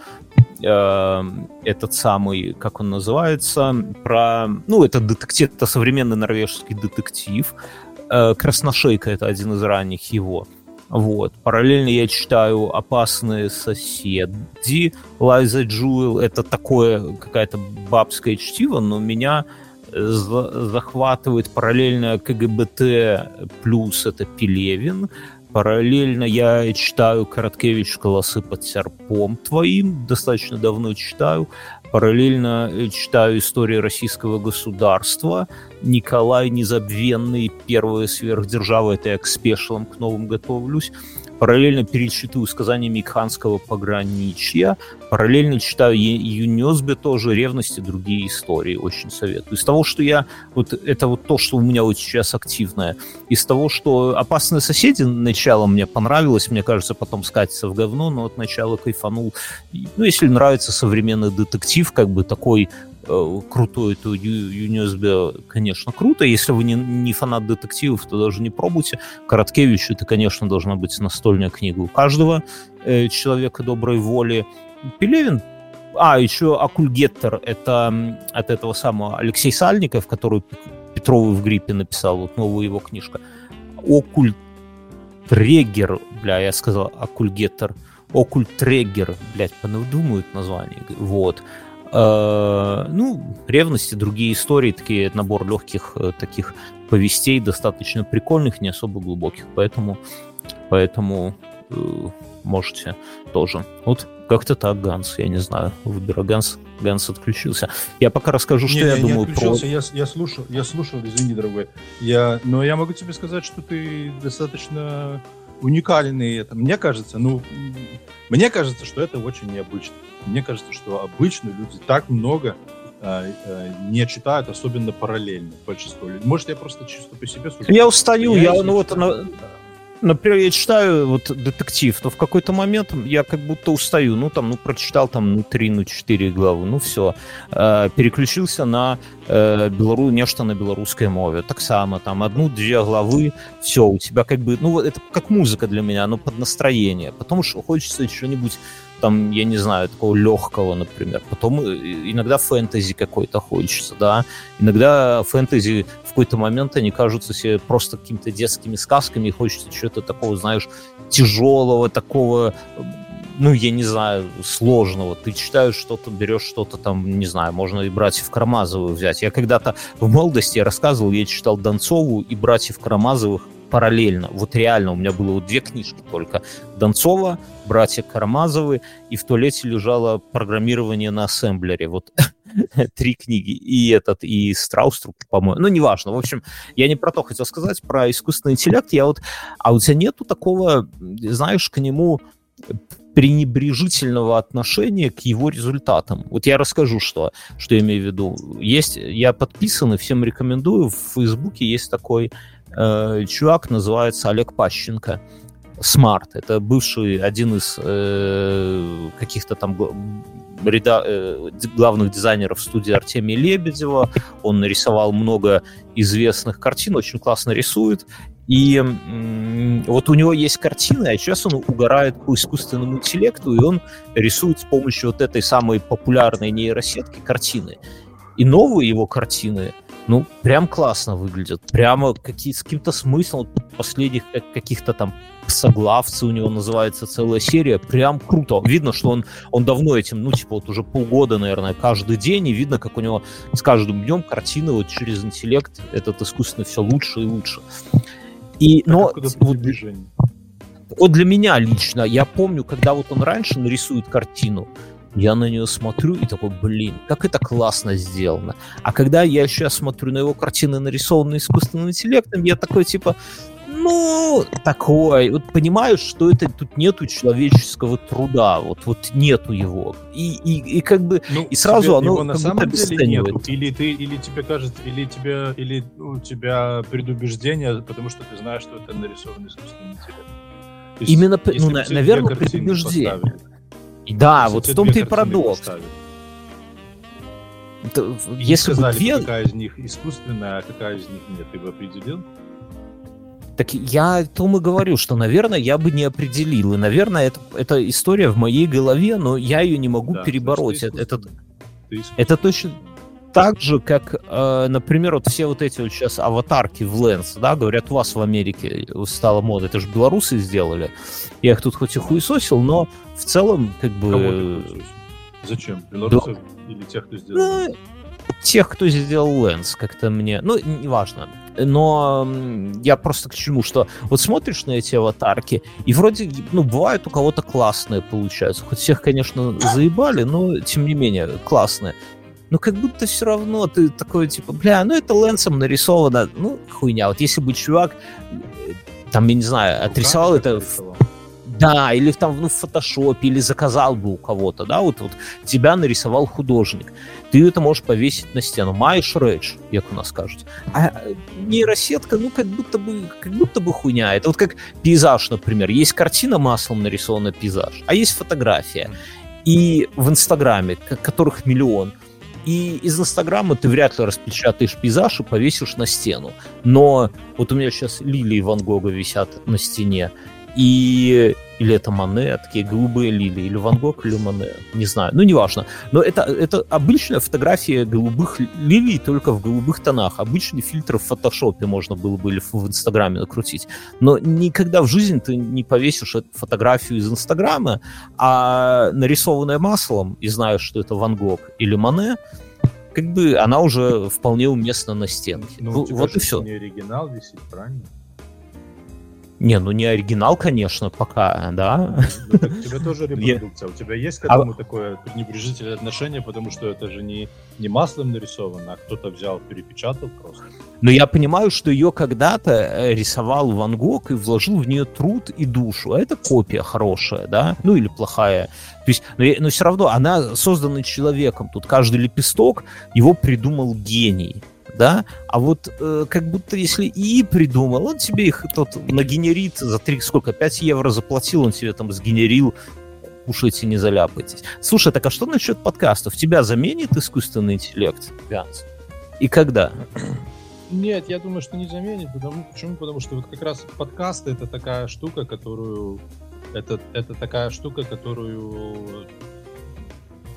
э, этот самый, как он называется, про, ну, это детектив, это современный норвежский детектив, э, Красношейка, это один из ранних его, вот. Параллельно я читаю «Опасные соседи» Лайза Джуэл. Это такое какая-то бабское чтиво, но меня захватывает параллельно КГБТ плюс это Пелевин. Параллельно я читаю Короткевич «Колосы под серпом» твоим, достаточно давно читаю. Параллельно читаю истории российского государства. Николай Незабвенный, первая сверхдержава, это я к спешлам к новым готовлюсь. Параллельно перечитываю сказания Микханского пограничья. Параллельно читаю Юнёсбе тоже «Ревность» и другие истории. Очень советую. Из того, что я... Вот это вот то, что у меня вот сейчас активное. Из того, что «Опасные соседи» начало мне понравилось, мне кажется, потом скатится в говно, но от начала кайфанул. Ну, если нравится современный детектив, как бы такой Э, крутой, то USB, конечно, круто. Если вы не, не фанат детективов, то даже не пробуйте. Короткевич, это, конечно, должна быть настольная книга у каждого э, человека доброй воли. Пелевин а, еще Акульгеттер, это от этого самого Алексей Сальников, который Петрову в гриппе написал, вот новую его книжка. Окультрегер, бля, я сказал Акульгеттер. Окультрегер, блядь, понадумают название. Вот. Э, ну, ревности, другие истории, такие набор легких э, таких повестей, достаточно прикольных, не особо глубоких, поэтому, поэтому э, можете тоже. Вот как-то так, Ганс, я не знаю, выбора Ганс, Ганс отключился. Я пока расскажу, что не, я, я думаю не про... Я, я слушал, я слушал, извини, дорогой. Я, но я могу тебе сказать, что ты достаточно уникальный. Это, мне кажется, ну, мне кажется, что это очень необычно. Мне кажется, что обычно люди так много э, э, не читают, особенно параллельно большинство людей. Может, я просто чисто по себе сужу. Я устаю, я, я ну вот, на, например, я читаю вот детектив, то в какой-то момент я как будто устаю. Ну, там, ну, прочитал там, ну, три, ну, четыре главы, ну, все. Э, переключился на э, белору, нечто на белорусской мове. Так само, там, одну-две главы, все, у тебя как бы, ну, это как музыка для меня, ну, под настроение. Потому что хочется что-нибудь там, я не знаю, такого легкого, например. Потом э, иногда фэнтези какой-то хочется, да. Иногда фэнтези в какой-то момент они кажутся себе просто какими-то детскими сказками, и хочется чего-то такого, знаешь, тяжелого, такого ну, я не знаю, сложного. Ты читаешь что-то, берешь что-то там, не знаю, можно и «Братьев Карамазовых» взять. Я когда-то в молодости рассказывал, я читал Донцову и «Братьев Карамазовых» параллельно. Вот реально у меня было вот две книжки только. Донцова, братья Карамазовы, и в туалете лежало программирование на ассемблере. Вот три книги. И этот, и Страуструк, по-моему. Ну, неважно. В общем, я не про то хотел сказать, про искусственный интеллект. Я вот... А у тебя нету такого, знаешь, к нему пренебрежительного отношения к его результатам. Вот я расскажу, что, что я имею в виду. Есть, я подписан и всем рекомендую. В Фейсбуке есть такой э, чувак, называется Олег Пащенко. Смарт. Это бывший один из э, каких-то там реда, э, главных дизайнеров студии Артемия Лебедева. Он нарисовал много известных картин, очень классно рисует. И м- вот у него есть картины, а сейчас он угорает по искусственному интеллекту, и он рисует с помощью вот этой самой популярной нейросетки картины. И новые его картины — ну, прям классно выглядит. Прямо какие, с каким-то смыслом последних каких-то там соглавцы у него называется целая серия. Прям круто. Видно, что он, он давно этим, ну, типа, вот уже полгода, наверное, каждый день, и видно, как у него с каждым днем картины вот через интеллект этот искусственно все лучше и лучше. И, а но... Вот, вот для меня лично, я помню, когда вот он раньше нарисует картину, я на нее смотрю и такой, блин, как это классно сделано. А когда я сейчас смотрю на его картины, нарисованные искусственным интеллектом, я такой, типа, ну, такой, вот понимаешь, что это тут нету человеческого труда, вот, вот нету его. И, и, и как бы, ну, и сразу оно его на самом деле нету. Или ты, или тебе кажется, или тебе, или у тебя предубеждение, потому что ты знаешь, что это нарисованный искусственный интеллект. Именно, ну, на, наверное, предубеждение. Да, Если вот в том-то и парадокс. Это, если сказали, бы две... какая из них искусственная, а какая из них нет, ты бы определил? Так я тому и говорю, что, наверное, я бы не определил. И, наверное, это, это история в моей голове, но я ее не могу да, перебороть. Это, это, это точно так же, как, э, например, вот все вот эти вот сейчас аватарки в Lens, да, говорят, у вас в Америке стала мода, это же белорусы сделали. Я их тут хоть и хуесосил, но в целом, как бы... Зачем? Белорусов да. или тех, кто сделал? Ну, тех, кто сделал Lens, как-то мне... Ну, неважно. Но я просто к чему, что вот смотришь на эти аватарки, и вроде, ну, бывают у кого-то классные получаются. Хоть всех, конечно, заебали, но, тем не менее, классные но как будто все равно ты такой, типа, бля, ну это лэнсом нарисовано, ну, хуйня. Вот если бы чувак, там, я не знаю, отрисовал это... В... Да, или там ну, в фотошопе, или заказал бы у кого-то, да, вот, вот тебя нарисовал художник. Ты это можешь повесить на стену. Маешь рэдж, как у нас скажут. А нейросетка, ну, как будто бы, как будто бы хуйня. Это вот как пейзаж, например. Есть картина маслом нарисованная пейзаж, а есть фотография. И в Инстаграме, которых миллион, и из Инстаграма ты вряд ли распечатаешь пейзаж и повесишь на стену. Но вот у меня сейчас лилии Ван Гога висят на стене. И или это Мане, такие голубые лилии, или Ван Гог, или Мане, не знаю, ну неважно. Но это, это обычная фотография голубых лилий, только в голубых тонах. Обычный фильтр в фотошопе можно было бы или в Инстаграме накрутить. Но никогда в жизни ты не повесишь эту фотографию из Инстаграма, а нарисованная маслом, и знаешь, что это Ван Гог или Мане, как бы она уже вполне уместна на стенке. Ну, вот и все. Не оригинал висит, правильно? Не, ну не оригинал, конечно, пока, да. Ну, так у тебя тоже репродукция. У тебя есть к а этому а... такое пренебрежительное отношение, потому что это же не, не маслом нарисовано, а кто-то взял, перепечатал просто. Но я понимаю, что ее когда-то э, рисовал Ван Гог и вложил в нее труд и душу. А это копия хорошая, да? Ну или плохая. То есть, но, но все равно она создана человеком. Тут каждый лепесток его придумал гений да, а вот э, как будто если и придумал, он тебе их тот нагенерит за 3, сколько, 5 евро заплатил, он тебе там сгенерил, кушайте, не заляпайтесь. Слушай, так а что насчет подкастов? Тебя заменит искусственный интеллект, Ганс? И когда? Нет, я думаю, что не заменит. Потому, почему? Потому что вот как раз подкасты это такая штука, которую это, это такая штука, которую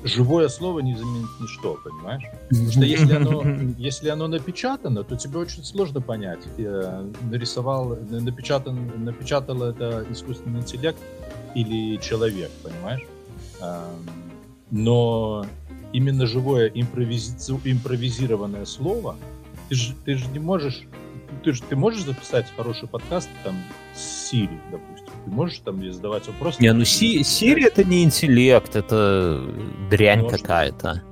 живое слово не заменит ничто, понимаешь? Потому что если оно, если оно напечатано, то тебе очень сложно понять, э, нарисовал, напечатан, напечатал это искусственный интеллект или человек, понимаешь? Но именно живое импровизи... импровизированное слово, ты же, ты же не можешь, ты же ты можешь записать хороший подкаст там с Siri, допустим, ты можешь там ей задавать вопросы? Не, ну Си- Siri это не интеллект, это дрянь какая-то.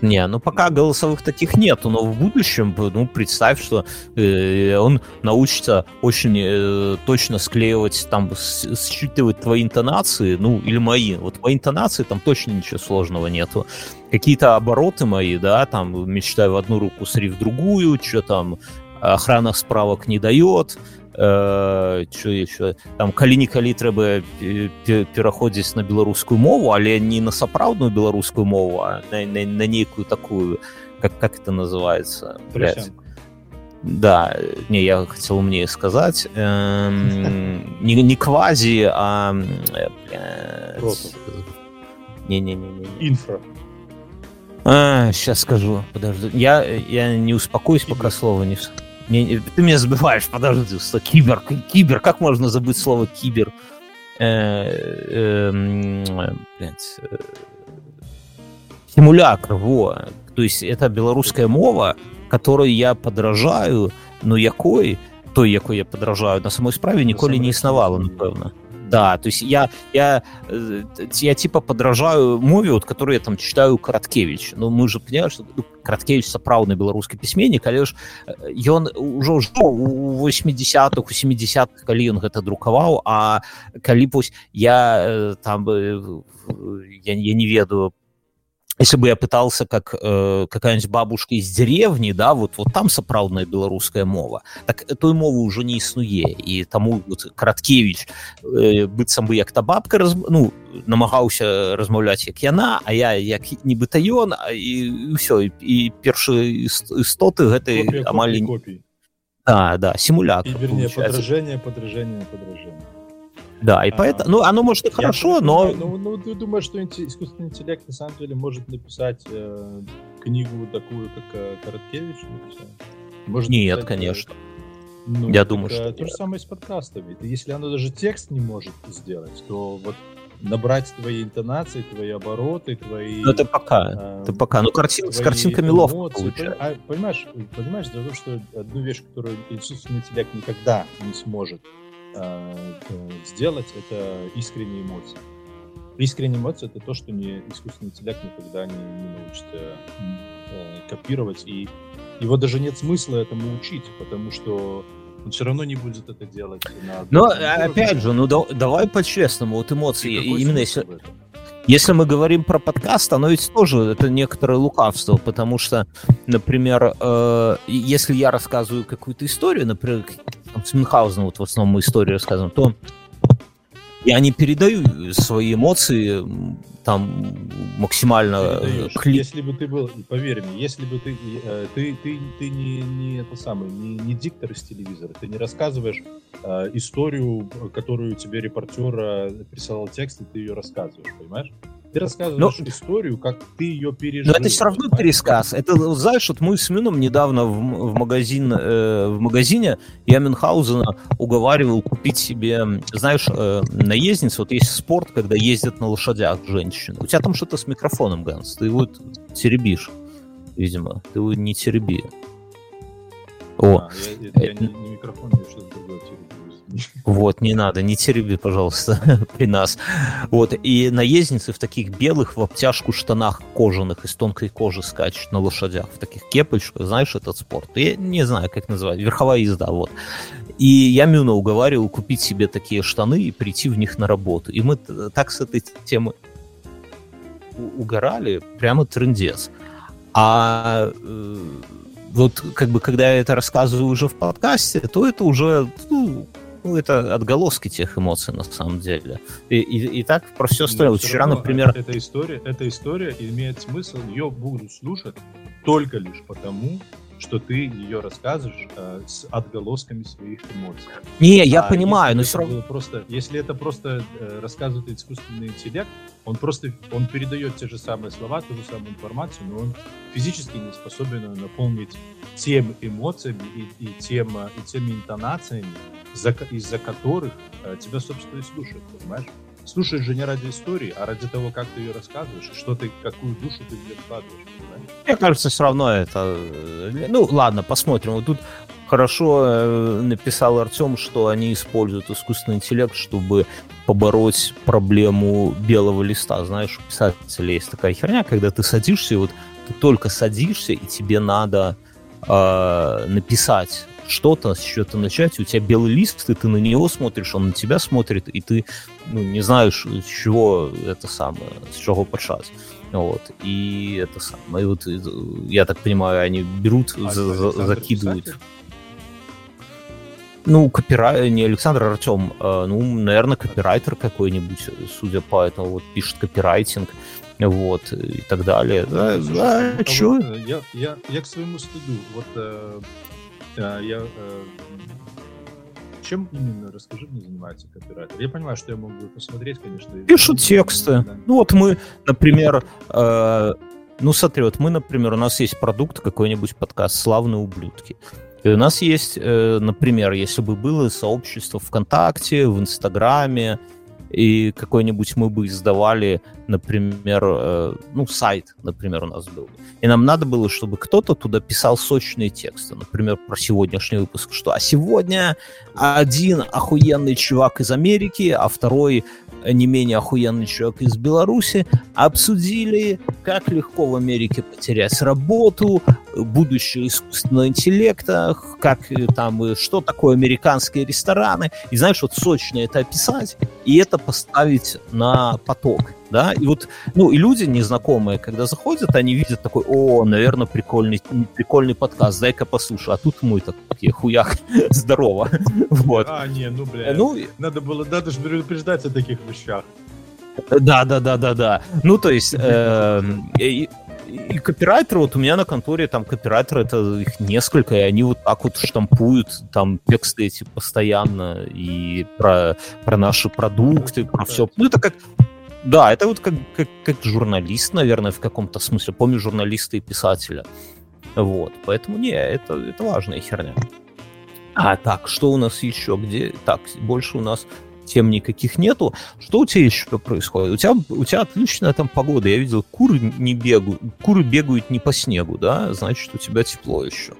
Не, ну пока голосовых таких нету, но в будущем, ну, представь, что э, он научится очень э, точно склеивать, там, считывать твои интонации, ну, или мои. Вот по интонации там точно ничего сложного нету. Какие-то обороты мои, да, там, мечтаю в одну руку, сри в другую, что там, охрана справок не дает, э, що еще там калі-нікалі трэба пераходзіць на беларускую мову але не на сапраўдную беларускую мову а на, на, на нейкую такую как как это называется да не я хотел мне сказать э, не, не квази а не не не, не. инфра А, сейчас скажу, подожди. Я, я не успокоюсь, пока слово не... не... Ты меня забываешь, подожди, что кибер, кибер, как можно забыть слово кибер? Э, эм, блядь, э, симулякр, во. То есть это беларуская мова, которой я подражаю, но якой, той, якой я подражаю, на самой справе ніколі не існавала, напэўна. Да, то есть я, я, э, я типа подражаю мове, вот, которую я там читаю Караткевич. Ну, мы же понимаем, что ну, Караткевич сапраўдны беларускі пісьменнік, але ж ён ужо ўжо у 80-х, у 70-х, калі ён гэта друкаваў, а калі вось я там я, я не ведаю если бы я пытался как э, какая-нибудь бабушка из деревни да вот вот там сапраўдная беларуская мова так той мовы уже не існуе і таму вот, караткевич э, быццам бы як та бабка раз, ну намагаўся размаўляць як яна а я як нібыта ён і ўсё і, і першыя істоты гэтай амаль да да сімуляк подражение подражение подражение Да, и а, поэтому, ну, оно может и хорошо, но... Ну, ну, ты думаешь, что искусственный интеллект на самом деле может написать э, книгу такую, как э, Короткевич написал? Может нет, написать, конечно. Ну, Я думаю, что То нет. же самое с подкастами. Если оно даже текст не может сделать, то вот набрать твои интонации, твои обороты, твои... Ну, это пока, э, это пока. Ну, картин, с картинками эмоции, ловко получается. А, понимаешь, понимаешь, за то, что одну вещь, которую искусственный интеллект никогда не сможет Э, сделать, это искренние эмоции. Искренние эмоции — это то, что не, искусственный интеллект никогда не, не научится э, копировать, и его даже нет смысла этому учить, потому что он все равно не будет это делать. Но опять же, ну да, давай по-честному, вот эмоции, именно если... Если мы говорим про подкаст, оно ведь тоже это некоторое лукавство, потому что, например, э, если я рассказываю какую-то историю, например, там, с Мюнхгаузеном, вот в основном историю рассказываем, то я не передаю свои эмоции там максимально Кли... Если бы ты был, поверь мне, если бы ты э, ты ты, ты не, не это самое, не, не диктор из телевизора, ты не рассказываешь э, историю, которую тебе репортер э, присылал текст, и ты ее рассказываешь, понимаешь? Ты рассказываешь Но... историю, как ты ее пережил. Но это все равно понимаешь? пересказ. Это, знаешь, вот мы с Мином недавно в, в, магазин, э, в магазине я Мюнхгаузена уговаривал купить себе, знаешь, э, наездницу. Вот есть спорт, когда ездят на лошадях женщины. У тебя там что-то с микрофоном, Ганс. Ты вот теребишь, видимо. Ты его не тереби. О. А, я, я, я не, не микрофон, я что-то. Вот, не надо, не тереби, пожалуйста, при нас. Вот, и наездницы в таких белых в обтяжку штанах кожаных из тонкой кожи скачут на лошадях, в таких кепочках, знаешь этот спорт? Я не знаю, как называть, верховая езда, вот. И я Мюна уговаривал купить себе такие штаны и прийти в них на работу. И мы так с этой темы угорали, прямо трендец. А э, вот как бы когда я это рассказываю уже в подкасте, то это уже ну, ну, это отголоски тех эмоций, на самом деле. И, и, и так про все остальное. Вот вчера, например... Эта история, эта история имеет смысл, ее будут слушать только лишь потому, что ты ее рассказываешь э, с отголосками своих эмоций. Не, я а понимаю, но все равно... Просто, если это просто э, рассказывает искусственный интеллект, он просто он передает те же самые слова, ту же самую информацию, но он физически не способен наполнить тем эмоциями и, и, тем, и теми интонациями, из-за которых э, тебя, собственно, и слушают, понимаешь? Слушаешь же не ради истории, а ради того, как ты ее рассказываешь, что ты, какую душу ты в нее вкладываешь. Понимаешь? Мне кажется, все равно это... Э, ну, ладно, посмотрим. Вот тут хорошо э, написал Артем, что они используют искусственный интеллект, чтобы побороть проблему белого листа. Знаешь, у писателей есть такая херня, когда ты садишься, и вот ты только садишься, и тебе надо э, написать что-то, с чего-то начать, у тебя белый лист, и ты на него смотришь, он на тебя смотрит, и ты ну, не знаешь, с чего это самое, с чего почать. Вот. И это самое. И вот, я так понимаю, они берут, а за, за, закидывают. Писатель? Ну, копирай... не Александр Артем, а, ну, наверное, копирайтер какой-нибудь, судя по этому, вот пишет копирайтинг, вот, и так далее. Да, да, а чё? Вот, я, я, я к своему стыду, вот э, а, я... Э, чем именно, расскажи мне, занимается копирайтер? Я понимаю, что я могу посмотреть, конечно. Пишут тексты. Да. Ну вот мы, например, э, ну смотри, вот мы, например, у нас есть продукт какой-нибудь подкаст «Славные ублюдки». И у нас есть, э, например, если бы было сообщество ВКонтакте, в Инстаграме, и какой-нибудь мы бы издавали, например, э, ну, сайт, например, у нас был. И нам надо было, чтобы кто-то туда писал сочные тексты, например, про сегодняшний выпуск, что «А сегодня один охуенный чувак из Америки, а второй не менее охуенный человек из Беларуси, обсудили, как легко в Америке потерять работу, будущее искусственного интеллекта, как э, там, э, что такое американские рестораны. И знаешь, вот сочно это описать, и это поставить на поток да, и вот, ну, и люди незнакомые, когда заходят, они видят такой, о, наверное, прикольный, прикольный подкаст, дай-ка послушай, а тут мой такие, хуях, здорово, вот. А, не, ну, бля, ну, надо было, надо же предупреждать о таких вещах. Да, да, да, да, да. Ну, то есть, эм, и, и копирайтеры, вот у меня на конторе там копирайтеры, это их несколько, и они вот так вот штампуют там тексты эти постоянно и про, про наши продукты, про все. Ну, это как да, это вот как, как, как журналист, наверное, в каком-то смысле. Помню журналиста и писателя. Вот, поэтому не, это, это важная херня. А так, что у нас еще? Где? Так, больше у нас тем никаких нету. Что у тебя еще происходит? У тебя, у тебя отличная там погода. Я видел, куры не бегают, куры бегают не по снегу, да? Значит, у тебя тепло еще.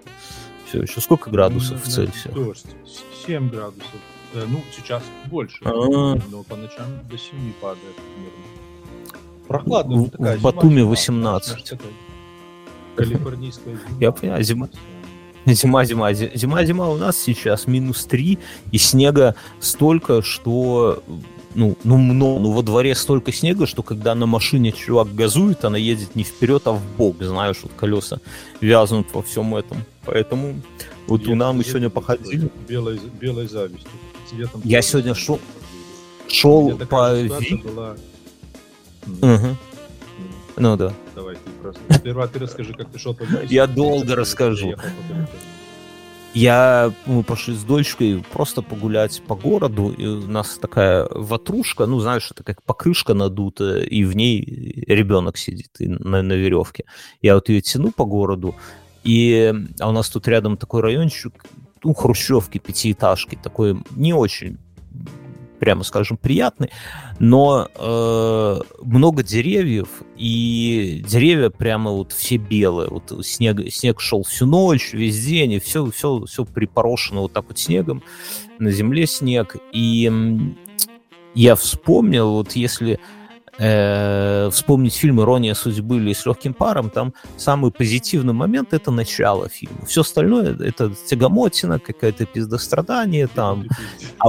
Все еще. Сколько градусов ну, в Цельсии? Дождь. 7 градусов. Э, ну, сейчас больше, А-а-а. но по ночам до 7 падает примерно. Прохладно. В, такая в Батуми 18. Калифорнийская зима. Я понимаю, зима. Зима, зима, зима, зима у нас сейчас минус 3, и снега столько, что ну, ну, много, ну, во дворе столько снега, что когда на машине чувак газует, она едет не вперед, а в бок, знаешь, вот колеса вязнут во всем этом. Поэтому вот я у нас мы сегодня походили. Белой, белой завистью цветом. Я сегодня шел, шел по... Была... Угу. Ну да. Давай ты просто. Сперва ты расскажи, как ты шел по Я долго расскажу. Я, мы пошли с дочкой просто погулять по городу, и у нас такая ватрушка, ну, знаешь, это как покрышка надута, и в ней ребенок сидит на, на веревке. Я вот ее тяну по городу, и а у нас тут рядом такой райончик, ну, хрущевки, пятиэтажки, такой не очень прямо скажем, приятный, но э, много деревьев, и деревья прямо вот все белые. Вот снег, снег шел всю ночь, весь день, и все, все, все припорошено вот так вот снегом, на земле снег. И я вспомнил, вот если э, вспомнить фильм «Ирония судьбы» или «С легким паром», там самый позитивный момент — это начало фильма. Все остальное — это тягомотина, какая-то пиздострадание там. А,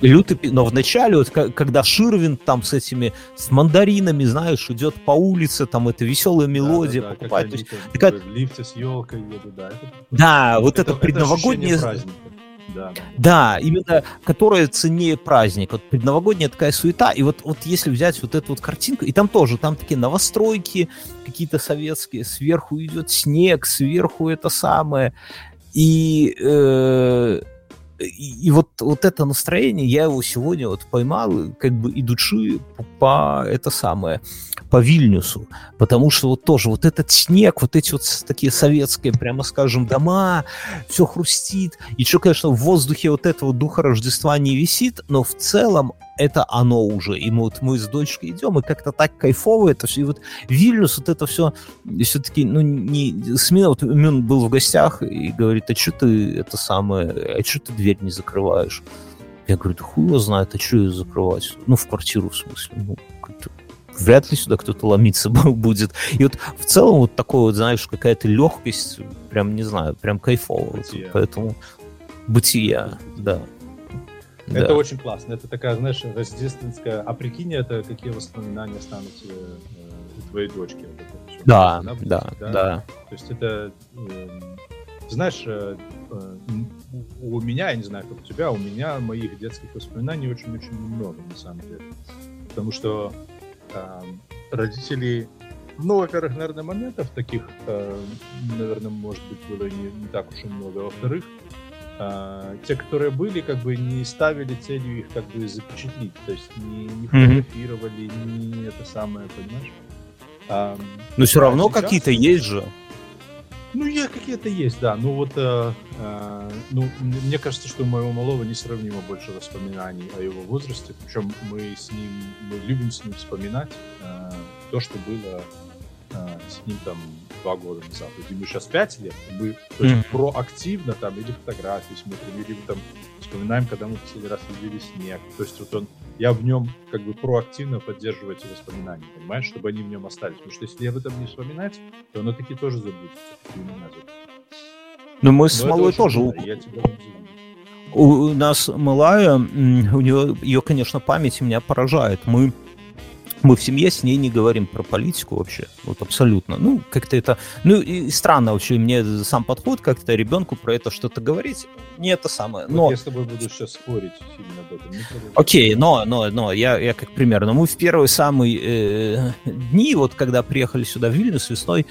лютый, но в начале, вот, когда Ширвин там с этими, с мандаринами, знаешь, идет по улице, там это веселая мелодия да, да, покупает. Да, такая... В лифте с елкой еду, да. Это... Да, вот это, это предновогоднее... Да, именно которая ценнее праздник. Вот предновогодняя такая суета. И вот, вот если взять вот эту вот картинку, и там тоже, там такие новостройки какие-то советские, сверху идет снег, сверху это самое. И э, и, вот, вот это настроение, я его сегодня вот поймал, как бы идучи по, по это самое, по Вильнюсу, потому что вот тоже вот этот снег, вот эти вот такие советские, прямо скажем, дома, все хрустит, и что, конечно, в воздухе вот этого духа Рождества не висит, но в целом это оно уже. И мы вот мы с дочкой идем, и как-то так кайфово это все. И вот Вильнюс, вот это все, все-таки, ну, не... Смина, вот Мюн был в гостях и говорит, а что ты это самое, а что ты дверь не закрываешь? Я говорю, да хуй его знает, а что ее закрывать? Ну, в квартиру, в смысле. Ну, вряд ли сюда кто-то ломиться будет. И вот в целом вот такой вот, знаешь, какая-то легкость, прям, не знаю, прям кайфово. Вот, поэтому бытия, да. Да. Это очень классно. Это такая, знаешь, рождественская... А прикинь, это какие воспоминания останутся э, у твоей дочки. Вот это все. Да, да, да, да. То есть это... Э, знаешь, э, э, у меня, я не знаю, как у тебя, у меня моих детских воспоминаний очень-очень много, на самом деле. Потому что э, родители ну, во-первых, наверное, моментов таких, э, наверное, может быть, было не, не так уж и много. Во-вторых, а, те, которые были, как бы не ставили целью их как бы запечатлить, то есть не, не фотографировали, mm-hmm. не это самое, понимаешь? А, Но все равно сейчас... какие-то есть же. Ну, я какие-то есть, да. Ну, вот, э, э, ну, мне кажется, что у моего малого несравнимо больше воспоминаний о его возрасте. Причем мы с ним, мы любим с ним вспоминать э, то, что было э, с ним там два года назад. Вот ему сейчас пять лет, мы то есть, mm-hmm. проактивно там или фотографии смотрим, или там вспоминаем, когда мы последний раз видели снег. То есть вот он, я в нем как бы проактивно поддерживаю эти воспоминания, понимаешь, чтобы они в нем остались. Потому что если я об этом не вспоминать, то оно таки тоже забудется. Ну мы с Малой тоже... Я тебя у нас малая, у нее, ее, конечно, память меня поражает. Мы мы в семье с ней не говорим про политику вообще, вот абсолютно. Ну, как-то это... Ну, и странно вообще мне сам подход как-то ребенку про это что-то говорить. Не это самое. Но... Вот я с тобой буду сейчас спорить сильно об этом. Окей, но, но, но, я, я как пример. Но мы в первые самые э, дни, вот когда приехали сюда в Вильнюс весной,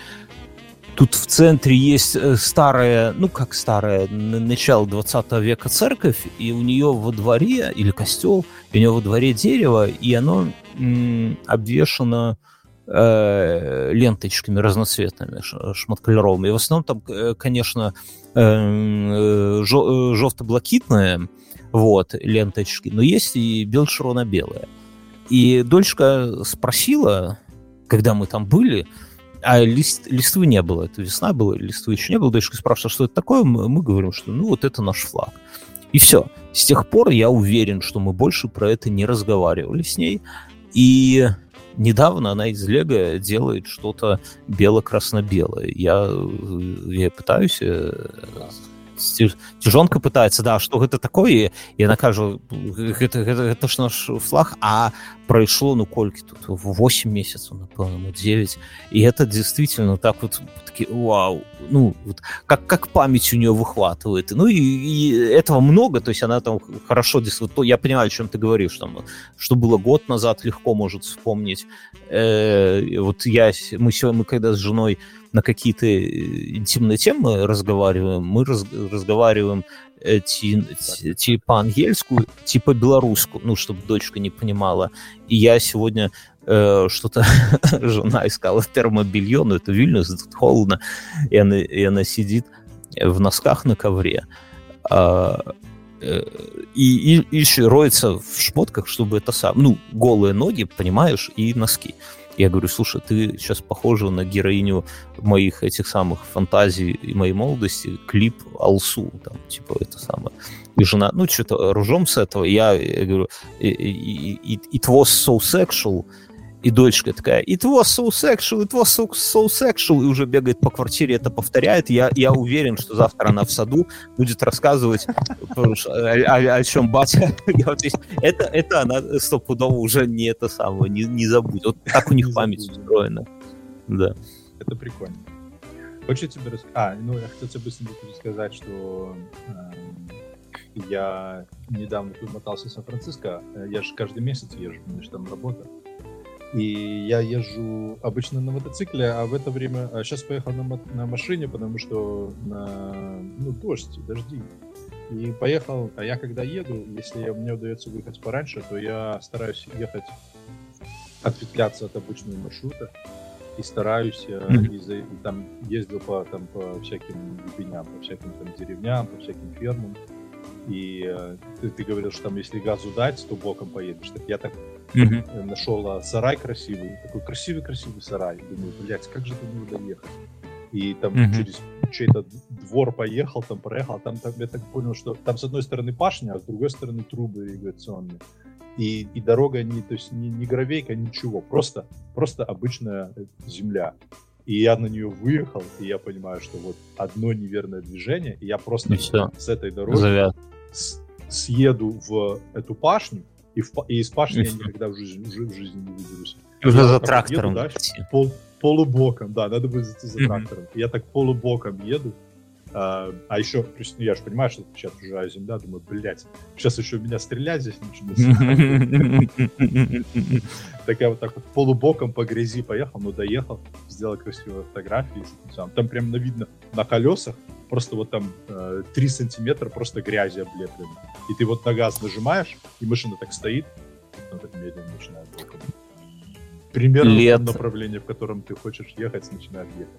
Тут в центре есть э, старая, ну как старая, начало 20 века церковь, и у нее во дворе, или костел, у нее во дворе дерево, и оно м, обвешено э, ленточками разноцветными, шматколеровыми. И в основном там, э, конечно, э, э желто-блакитные вот, ленточки, но есть и бело-широно-белые. И дочка спросила, когда мы там были, а лист, листвы не было, это весна была, листвы еще не было. Дочка спрашивала, что это такое, мы, мы говорим, что ну вот это наш флаг. И все. С тех пор я уверен, что мы больше про это не разговаривали с ней. И недавно она из Лего делает что-то бело-красно-белое. Я, я пытаюсь э, цяжонка пытаецца да что гэта такое і яна кажа гэта, гэта, гэта ж наш флаг а прайшло ну колькі тут 8 месяцев напэўна 9 и это действительно так вот таки вау ну вот, как как память у нее выхватывает ну и, и этого много то есть она там хорошо действует я понимаю о чем ты говоришь там что было год назад легко может вспомнить э, вот я мы сегодня мы когда с женой в на какие-то э, интимные темы разговариваем, мы раз, разговариваем э, ти, ти, типа типа белорусскую, ну, чтобы дочка не понимала. И я сегодня э, что-то жена искала термобелье, но это Вильнюс, тут холодно, и она, и она сидит в носках на ковре. А, э, и, и, и роется в шмотках, чтобы это сам, ну, голые ноги, понимаешь, и носки. Я говорю, слушай, ты сейчас похожа на героиню моих этих самых фантазий и моей молодости, клип Алсу, там, типа, это самое. И жена, ну, что-то ружом с этого. Я, я говорю, it was so sexual, и дочка такая, it was so sexual, it was so, so sexual, и уже бегает по квартире, это повторяет. Я, я уверен, что завтра она в саду будет рассказывать, о, о, о чем батя. это, это она стопудово уже не это самое, не, не забудет. Вот так у них память устроена. Да. Это прикольно. Хочу тебе рассказать. А, ну, я хотел тебе быстренько сказать, что э, я недавно тут мотался в Сан-Франциско. Я же каждый месяц езжу, у меня же там работа. И я езжу обычно на мотоцикле, а в это время... А сейчас поехал на, на машине, потому что на, ну, дождь, дожди. И поехал, а я когда еду, если мне удается выехать пораньше, то я стараюсь ехать, ответвляться от обычного маршрута и стараюсь, mm-hmm. и, за, и там ездил по, там, по всяким глубиням, по всяким там деревням, по всяким фермам. И э, ты, ты говорил, что там если газу дать, то боком поедешь. Так я так mm-hmm. нашел а, сарай красивый, такой красивый-красивый сарай. Думаю, блядь, как же до него доехать? И там mm-hmm. через чей-то двор поехал, там проехал, там, там я так понял, что там с одной стороны пашня, а с другой стороны трубы ирригационные. И, и дорога не, то есть не, не гравейка, ничего, просто, просто обычная э, земля. И я на нее выехал, и я понимаю, что вот одно неверное движение, и я просто и с этой дороги с, съеду в эту пашню, и, в, и из пашни я никогда в жизни, в жизни не выберусь. Уже за трактором. Еду, да, пол, полубоком, да, надо будет зайти за трактором. Я так полубоком еду, а, а еще, ну, я же понимаю, что сейчас чужая земля, думаю, блядь, сейчас еще меня стрелять здесь начнут. Так я вот так вот полубоком по грязи поехал, но доехал, сделал красивые фотографии. Там прям видно на колесах, просто вот там э, 3 сантиметра просто грязи облеплены. И ты вот на газ нажимаешь, и машина так стоит, ну, так медленно начинает примерно лет... направление, в котором ты хочешь ехать, начинаешь ехать.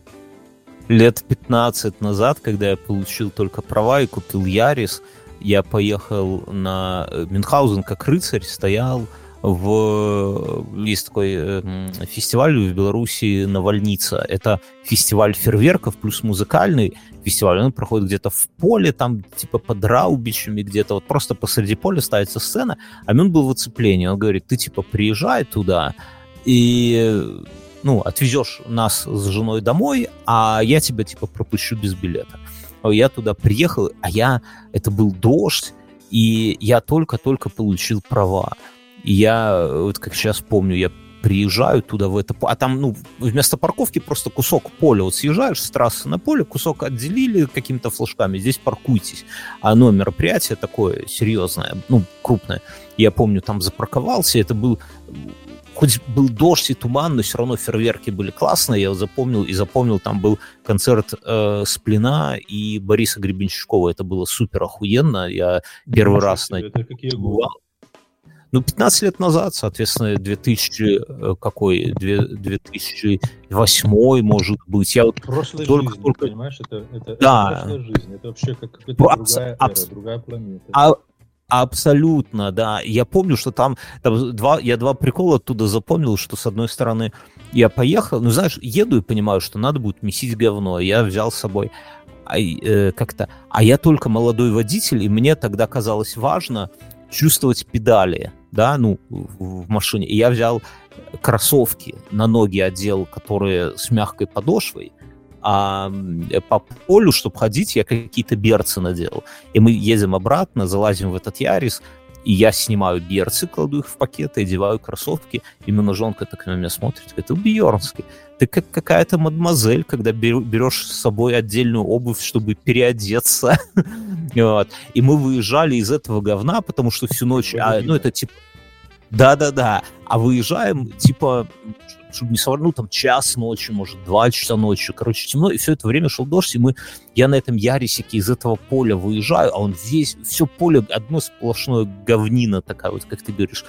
Лет 15 назад, когда я получил только права и купил Ярис, я поехал на э, Мюнхгаузен как рыцарь, стоял в... Есть такой э, фестиваль в Беларуси «Навальница». Это фестиваль фейерверков плюс музыкальный фестиваль. Он проходит где-то в поле, там типа под Раубичами где-то. Вот просто посреди поля ставится сцена. А он был в оцеплении. Он говорит, ты типа приезжай туда и ну, отвезешь нас с женой домой, а я тебя типа пропущу без билета. Я туда приехал, а я... Это был дождь, и я только-только получил права. И я, вот как сейчас помню, я приезжаю туда в это... А там, ну, вместо парковки просто кусок поля. Вот съезжаешь с трассы на поле, кусок отделили какими-то флажками, здесь паркуйтесь. А оно мероприятие такое серьезное, ну, крупное. Я помню, там запарковался, это был хоть был дождь и туман, но все равно фейерверки были классные, я запомнил, и запомнил, там был концерт э, Сплина и Бориса Гребенщикова, это было супер охуенно, я первый раз... На... Это какие годы? Ну, 15 лет назад, соответственно, 2000, э, какой, 2008, может быть. Я вот прошлой только, жизни, только... понимаешь? Это, это, да. это прошлая жизнь, это вообще как какая-то другая абс... эра, другая планета. А, Абсолютно, да. Я помню, что там, там два, я два прикола оттуда запомнил, что с одной стороны я поехал, ну знаешь, еду и понимаю, что надо будет месить говно. Я взял с собой а, э, как-то, а я только молодой водитель, и мне тогда казалось важно чувствовать педали, да, ну в, машине. И я взял кроссовки на ноги одел, которые с мягкой подошвой, а по полю, чтобы ходить, я какие-то берцы надел. И мы едем обратно, залазим в этот Ярис, и я снимаю берцы, кладу их в пакеты, одеваю кроссовки, и жонка так на меня смотрит, говорит, Бьернский, ты как какая-то мадемуазель, когда берешь с собой отдельную обувь, чтобы переодеться. вот. И мы выезжали из этого говна, потому что всю ночь... А, ну, это типа... Да-да-да. А выезжаем, типа, чтобы не соврать, ну, там, час ночи, может, два часа ночи, короче, темно, и все это время шел дождь, и мы, я на этом ярисике из этого поля выезжаю, а он весь, все поле, одно сплошное говнина такая, вот, как ты говоришь,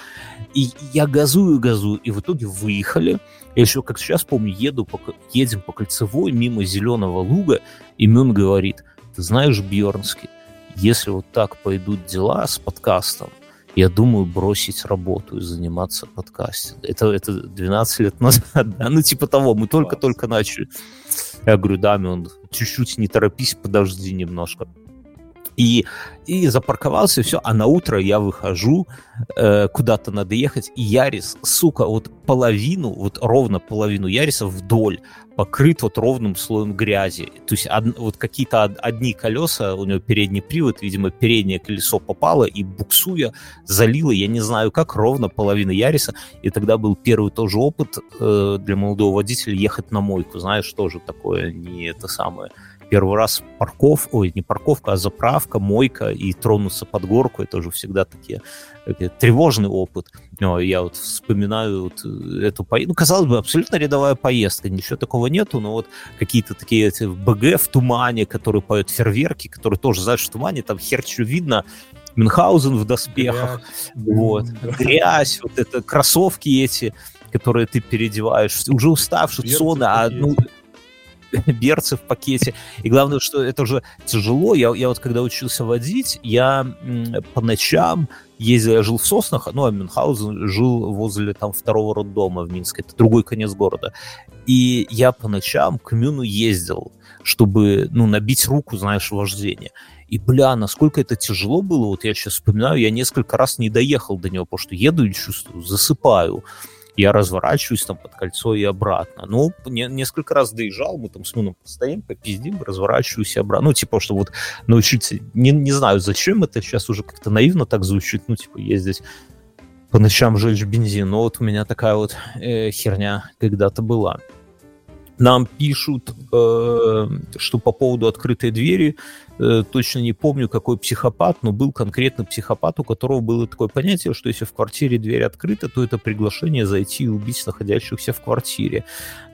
и я газую, газую, и в итоге выехали, я еще, как сейчас помню, еду по, едем по кольцевой мимо зеленого луга, и Мюн говорит, ты знаешь, Бьернский, если вот так пойдут дела с подкастом, я думаю бросить работу и заниматься подкастингом. Это, это 12 лет назад, да? ну типа того, мы только-только начали. Я говорю, да, он чуть-чуть не торопись, подожди немножко. И, и запарковался, все, а на утро я выхожу, э, куда-то надо ехать, и Ярис, сука, вот половину, вот ровно половину Яриса вдоль покрыт вот ровным слоем грязи. То есть од, вот какие-то одни колеса, у него передний привод, видимо, переднее колесо попало и буксуя залило, я не знаю как, ровно половину Яриса. И тогда был первый тоже опыт э, для молодого водителя ехать на мойку. Знаешь, тоже такое не это самое первый раз парков, ой, не парковка, а заправка, мойка и тронуться под горку, это уже всегда такие, такие тревожный опыт. Но я вот вспоминаю вот эту поездку, ну, казалось бы, абсолютно рядовая поездка, ничего такого нету, но вот какие-то такие эти БГ в тумане, которые поют фейерверки, которые тоже, знаешь, в тумане, там хер что видно, Мюнхгаузен в доспехах, грязь. вот, грязь, вот это кроссовки эти, которые ты переодеваешь, уже уставший, сон, а ну, берцы в пакете. И главное, что это уже тяжело. Я, я вот когда учился водить, я по ночам ездил, я жил в Соснах, ну, а Мюнхгаузен жил возле там второго роддома в Минске, это другой конец города. И я по ночам к Мюну ездил, чтобы, ну, набить руку, знаешь, вождение. И, бля, насколько это тяжело было, вот я сейчас вспоминаю, я несколько раз не доехал до него, потому что еду и чувствую, засыпаю я разворачиваюсь там под кольцо и обратно. Ну, не, несколько раз доезжал, мы там с Муном постоим, попиздим, разворачиваюсь и обратно. Ну, типа, что вот научиться, не, не знаю, зачем это сейчас уже как-то наивно так звучит, ну, типа, ездить по ночам жечь бензин. Но вот у меня такая вот э, херня когда-то была. Нам пишут, э, что по поводу открытой двери э, точно не помню, какой психопат, но был конкретно психопат, у которого было такое понятие, что если в квартире дверь открыта, то это приглашение зайти и убить находящихся в квартире.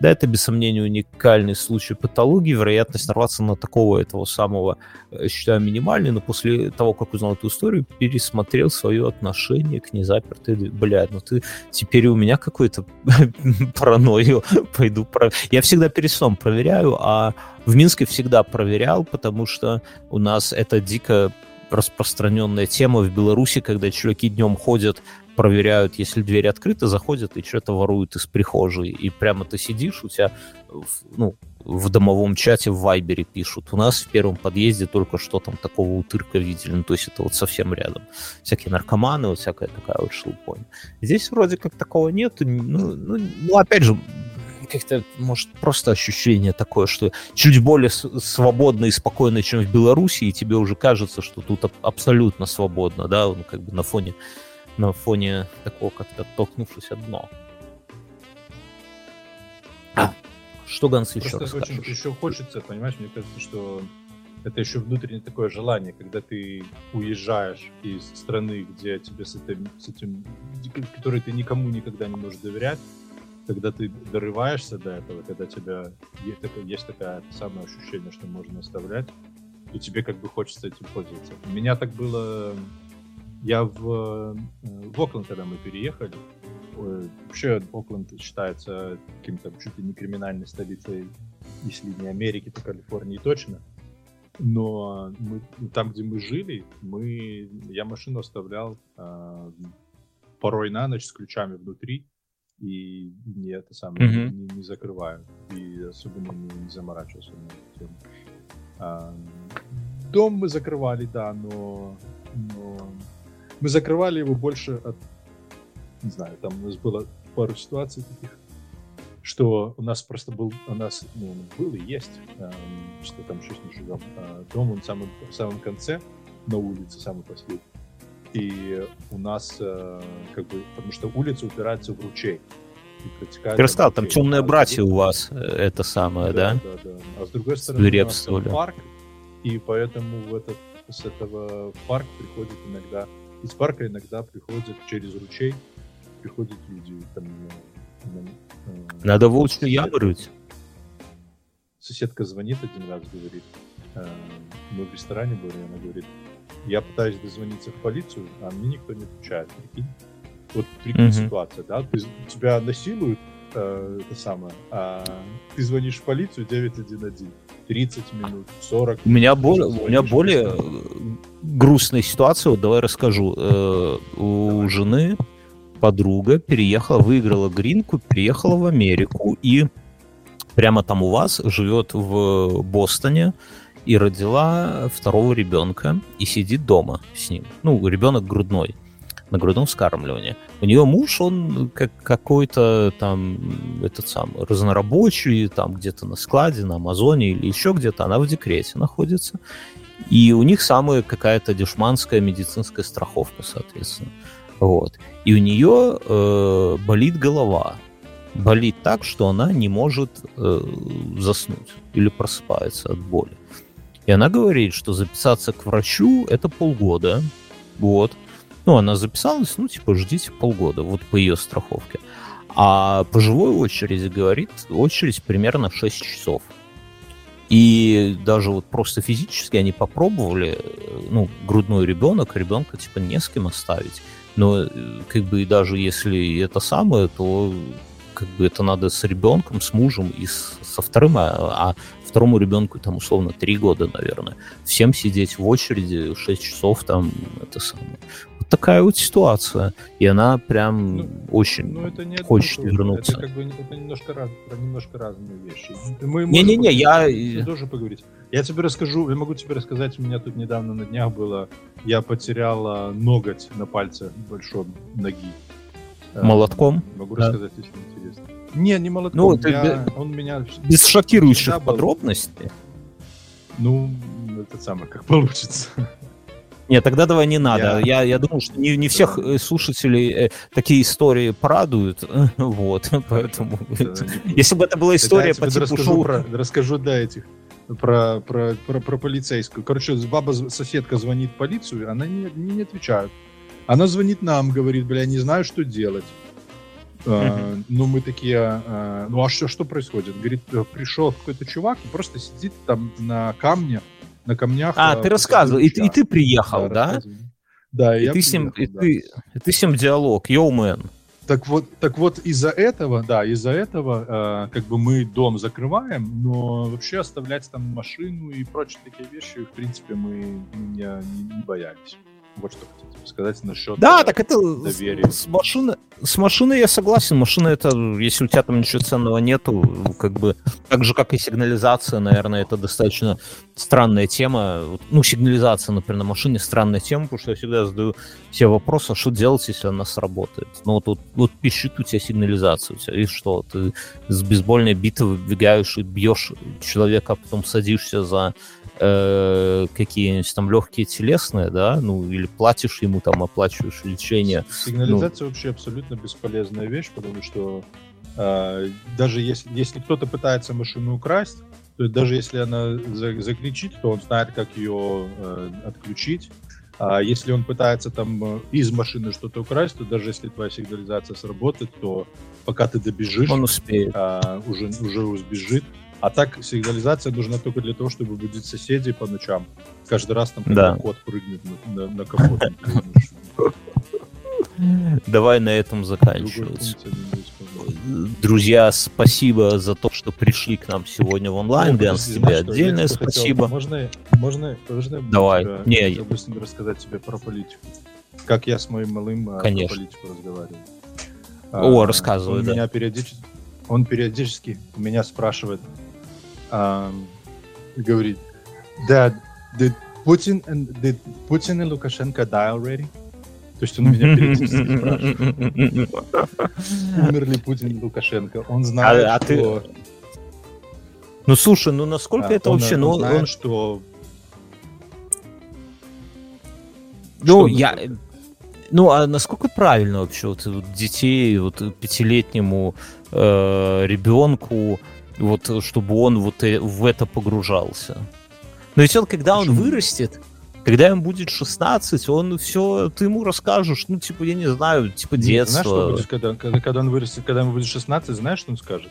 Да, это, без сомнения, уникальный случай патологии, вероятность нарваться на такого этого самого, э, считаю, минимальной, но после того, как узнал эту историю, пересмотрел свое отношение к незапертой двери. Блядь, ну ты теперь у меня какой-то паранойю пойду. Я всегда перед сном проверяю, а в Минске всегда проверял, потому что у нас это дико распространенная тема в Беларуси, когда чуваки днем ходят, проверяют, если дверь открыта, заходят и что-то воруют из прихожей. И прямо ты сидишь, у тебя ну, в домовом чате в Вайбере пишут. У нас в первом подъезде только что там такого утырка видели. Ну, то есть это вот совсем рядом. Всякие наркоманы, вот всякая такая вот шелупонь. Здесь вроде как такого нет. Ну, ну, ну опять же, как-то, может, просто ощущение такое, что чуть более свободно и спокойно, чем в Беларуси, и тебе уже кажется, что тут абсолютно свободно, да, ну, как бы на фоне, на фоне такого как-то оттолкнувшись дно. А, что Ганс еще Просто очень еще хочется, понимаешь, мне кажется, что это еще внутреннее такое желание, когда ты уезжаешь из страны, где тебе с этим, с этим, которой ты никому никогда не можешь доверять, когда ты дорываешься до этого, когда тебя есть, есть такое самое ощущение, что можно оставлять, и тебе как бы хочется этим пользоваться. У меня так было... Я в, э, в Окленд, когда мы переехали, вообще Окленд считается каким-то чуть ли не криминальной столицей, если не Америки, то Калифорнии точно. Но мы, там, где мы жили, мы, я машину оставлял э, порой на ночь с ключами внутри, и не это самое mm-hmm. не, не закрываю и особенно не, не заморачивался на эту тему. А, дом мы закрывали, да, но, но мы закрывали его больше от не знаю, там у нас было пару ситуаций таких, что у нас просто был, у нас ну, был и есть, э, что там сейчас не живем, э, дом он в самом, в самом конце, на улице, самый последний. И у нас, э, как бы, потому что улица упирается в ручей. Ты рассказал, там темные братья у вас, э, это самое, да? Да, да, да. А с другой стороны, у нас там парк, и поэтому в этот, с этого парк приходит иногда, из парка иногда приходят через ручей, приходят люди. Там, на, на, Надо волчью яму рыть. Соседка звонит один раз, говорит, э, мы в ресторане были, она говорит, я пытаюсь дозвониться в полицию, а мне никто не отвечает. Прикинь. Вот прикинь mm-hmm. ситуация, да? Ты, тебя насилуют, э, это самое, а ты звонишь в полицию 911. 30 минут, 40 У меня, более, у меня более грустная ситуация, вот давай расскажу. Э, у давай. жены подруга переехала, выиграла гринку, переехала в Америку и прямо там у вас живет в Бостоне и родила второго ребенка и сидит дома с ним. Ну, ребенок грудной, на грудном вскармливании. У нее муж, он как какой-то там этот сам разнорабочий, там где-то на складе, на Амазоне или еще где-то, она в декрете находится. И у них самая какая-то дешманская медицинская страховка, соответственно. Вот. И у нее э, болит голова. Болит так, что она не может э, заснуть или просыпается от боли. И она говорит, что записаться к врачу это полгода. Вот. Ну, она записалась, ну, типа, ждите полгода, вот по ее страховке. А по живой очереди, говорит, очередь примерно 6 часов. И даже вот просто физически они попробовали, ну, грудной ребенок, ребенка, типа, не с кем оставить. Но, э, как бы, даже если это самое, то как бы это надо с ребенком, с мужем и с, со вторым, а, а второму ребенку там условно три года, наверное. Всем сидеть в очереди 6 часов там, это самое. Вот такая вот ситуация. И она прям ну, очень ну, это не хочет это, вернуться. Это как бы это немножко, раз, немножко разные вещи. Не-не-не, я... Тоже поговорить. Я тебе расскажу, я могу тебе рассказать, у меня тут недавно на днях было, я потерял ноготь на пальце большой ноги. Молотком? Могу да. рассказать, если. Не, не молотком. Ну, я, без, он меня... Без шокирующих подробностей? Ну, это самое, как получится. Нет, тогда давай не надо. Я, я, я думаю, что не, не всех. Э, слушателей э, такие истории порадуют. Вот, поэтому... Если бы это была история по типу расскажу, шоу... про, расскажу, да, этих про, про, про, про полицейскую. Короче, баба, соседка звонит в полицию, она не, не, не отвечает. Она звонит нам, говорит, бля, не знаю, что делать. Uh, ну, мы такие, uh, ну, а что, что происходит? Говорит, э, пришел какой-то чувак и просто сидит там на камне, на камнях. А, ты рассказывал, и, и ты приехал, да? Да, да и, и, ты приехал, с ним, да. и, ты, и ты с ним диалог, йоу, мэн. Так вот, так вот из-за этого, да, из-за этого, э, как бы мы дом закрываем, но вообще оставлять там машину и прочие такие вещи, в принципе, мы не, не, не боялись. Вот что хотите сказать насчет Да, так это доверия. С, машины, с машиной я согласен. Машина это, если у тебя там ничего ценного нету, как бы, так же, как и сигнализация, наверное, это достаточно странная тема. Ну, сигнализация, например, на машине странная тема, потому что я всегда задаю себе вопрос, а что делать, если она сработает? Ну, вот, вот, вот пишет у тебя сигнализация, у тебя, и что? Ты с бейсбольной биты выбегаешь и бьешь человека, а потом садишься за э, какие-нибудь там легкие телесные, да, ну, или платишь ему там, оплачиваешь лечение. Сигнализация ну... вообще абсолютно бесполезная вещь, потому что э, даже если, если кто-то пытается машину украсть, то даже если она закричит, то он знает, как ее э, отключить. А если он пытается там э, из машины что-то украсть, то даже если твоя сигнализация сработает, то пока ты добежишь, он успеет. А, уже, уже убежит. А так сигнализация нужна только для того, чтобы будить соседей по ночам. Каждый раз там да. кот прыгнет на, на, на капот. Давай на этом заканчивать. Друзья, спасибо за то, что пришли к нам сегодня в онлайн. Ганс, тебе отдельное спасибо. Можно, можно, можно Давай. Тебя, Не, я быстренько рассказать тебе про политику. Как я с моим малым а, Конечно. про политику разговариваю. О, а, рассказывай, да. Меня периодически, он периодически меня спрашивает, говорит, Dad, did Putin and did Putin and Lukashenko die already? То есть он меня периодически спрашивает. Умер ли Путин и Лукашенко? Он знает, а, а что... Ты... Ну слушай, ну насколько а, это он, вообще... Он, ну, знает, он... что... Ну, что я... Ну, а насколько правильно вообще вот, вот детей, вот пятилетнему э, ребенку вот чтобы он вот э, в это погружался. Но ведь он, когда Почему? он вырастет, когда ему будет 16, он все, ты ему расскажешь, ну, типа, я не знаю, типа детство. Знаешь, что будет, когда, когда, когда он вырастет, когда ему будет 16, знаешь, что он скажет?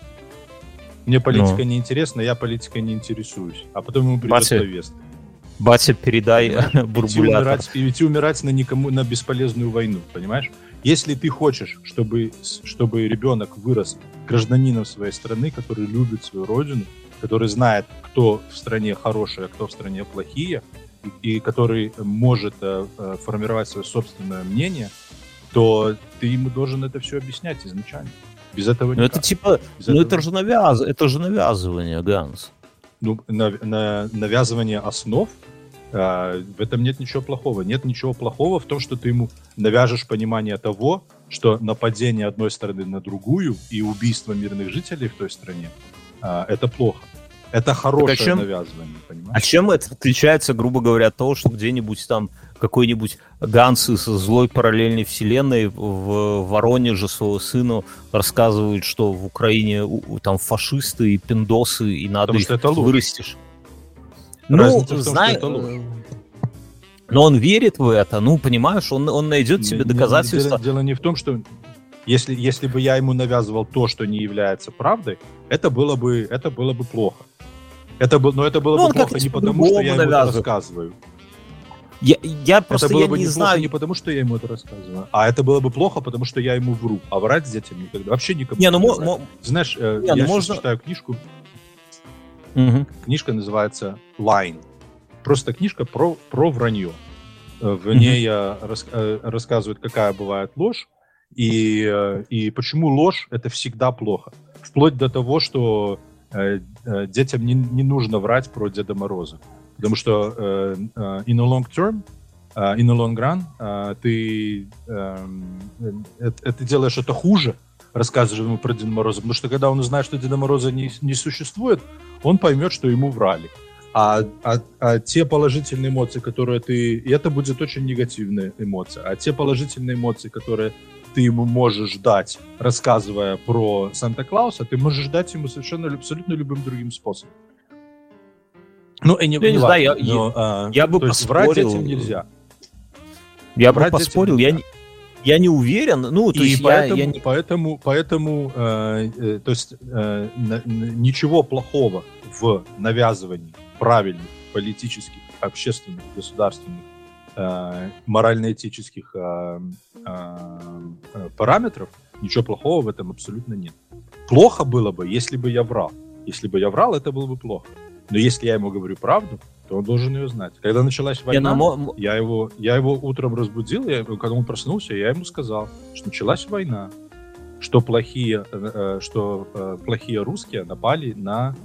Мне политика ну. не интересна, я политикой не интересуюсь. А потом ему придет Батя, повестка. Батя, передай бурбулятор. Идти идти умирать на, никому, на бесполезную войну, понимаешь? Если ты хочешь, чтобы, чтобы ребенок вырос гражданином своей страны, который любит свою родину, который знает, кто в стране хороший, а кто в стране плохие, и который может э, э, формировать свое собственное мнение, то ты ему должен это все объяснять изначально. Без этого ну, это типа, Без ну этого... это же навяз, это же навязывание, Ганс. Ну, на, на, навязывание основ а, в этом нет ничего плохого. Нет ничего плохого в том, что ты ему навяжешь понимание того, что нападение одной страны на другую и убийство мирных жителей в той стране а, это плохо. Это хорошее а чем, навязывание, понимаешь? А чем это отличается, грубо говоря, от того, что где-нибудь там какой-нибудь Ганс из злой параллельной вселенной в Воронеже своего сыну рассказывает, что в Украине там фашисты и пиндосы, и надо Потому их это вырастешь. Ну, знаешь, но он верит в это, ну, понимаешь, он, он найдет себе доказательства. Дело, дело не в том, что если, если бы я ему навязывал то, что не является правдой, это было бы, это было бы плохо. Это, бы, но это было ну, бы плохо не потому, что я ему это рассказываю. Я, я просто это было я бы не знаю. не потому, что я ему это рассказываю, а это было бы плохо, потому что я ему вру. А врать с детьми никогда. Вообще никому не, ну, не мо- Знаешь, э, не, ну, я можно... читаю книжку. Угу. Книжка называется Line. Просто книжка про, про вранье. Э, в ней mm-hmm. рас, э, рассказывают, какая бывает ложь, и, э, и почему ложь это всегда плохо. Вплоть до того, что детям не, не нужно врать про Деда Мороза. Потому что in a long term, in a long run, ты это делаешь это хуже, рассказываешь ему про Деда Мороза, потому что когда он узнает, что Деда Мороза не, не существует, он поймет, что ему врали. А, а, а те положительные эмоции, которые ты... И это будет очень негативная эмоция. А те положительные эмоции, которые ты ему можешь дать, рассказывая про Санта-Клауса, ты можешь дать ему совершенно абсолютно любым другим способом. Ну, и не, Я не знаю, я- но, а, я бы есть врать поспорил. этим нельзя. Я бы поспорил, я я не уверен. Ну, то и есть я- поэтому, я, не- поэтому, поэтому, э, э, то есть э, на- ничего плохого в навязывании правильных политических, общественных, государственных, э, морально-этических э, э, э, параметров, ничего плохого в этом абсолютно нет. Плохо было бы, если бы я врал. Если бы я врал, это было бы плохо. Но если я ему говорю правду, то он должен ее знать. Когда началась я война, мо- м- я его, я его утром разбудил, я, когда он проснулся, я ему сказал, что началась война, что плохие, э, э, что э, плохие русские напали на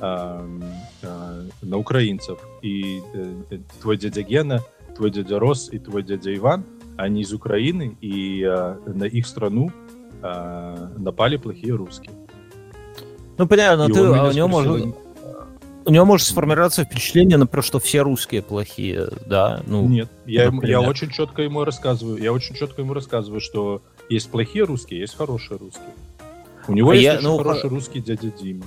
э, э, на украинцев. И э, э, твой дядя Гена, твой дядя Рос и твой дядя Иван, они из Украины, и э, на их страну э, напали плохие русские. ну, понятно, И ты, а у него может, у него может сформироваться впечатление, например, что все русские плохие, да, ну, Нет, я, ему- я очень четко ему рассказываю, я очень четко ему рассказываю, что есть плохие русские, есть хорошие русские. У него А есть я- очень ну, хороший хо- русский дядя Дима.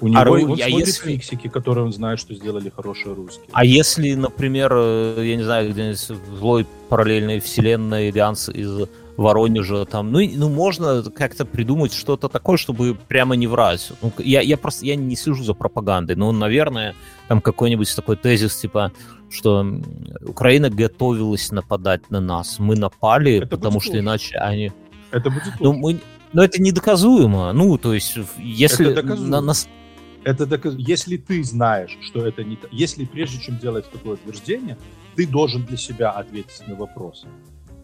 У него Ру- он а смотрит если- фиксики, которые он знает, что сделали хорошие русские. А если, например, э, я не знаю, где-нибудь в злой параллельной вселенной Ильянс из Воронежа, там, ну, ну, можно как-то придумать что-то такое, чтобы прямо не врать. Ну, я, я просто, я не слежу за пропагандой, но, наверное, там какой-нибудь такой тезис, типа, что Украина готовилась нападать на нас. Мы напали, Это потому что ложь. иначе они... Это будет Ну, мы... Но это недоказуемо. Ну, то есть, если... Это доказуемо. на- нас- Это доказ- Если ты знаешь, что это не если прежде чем делать такое утверждение, ты должен для себя ответить на вопрос,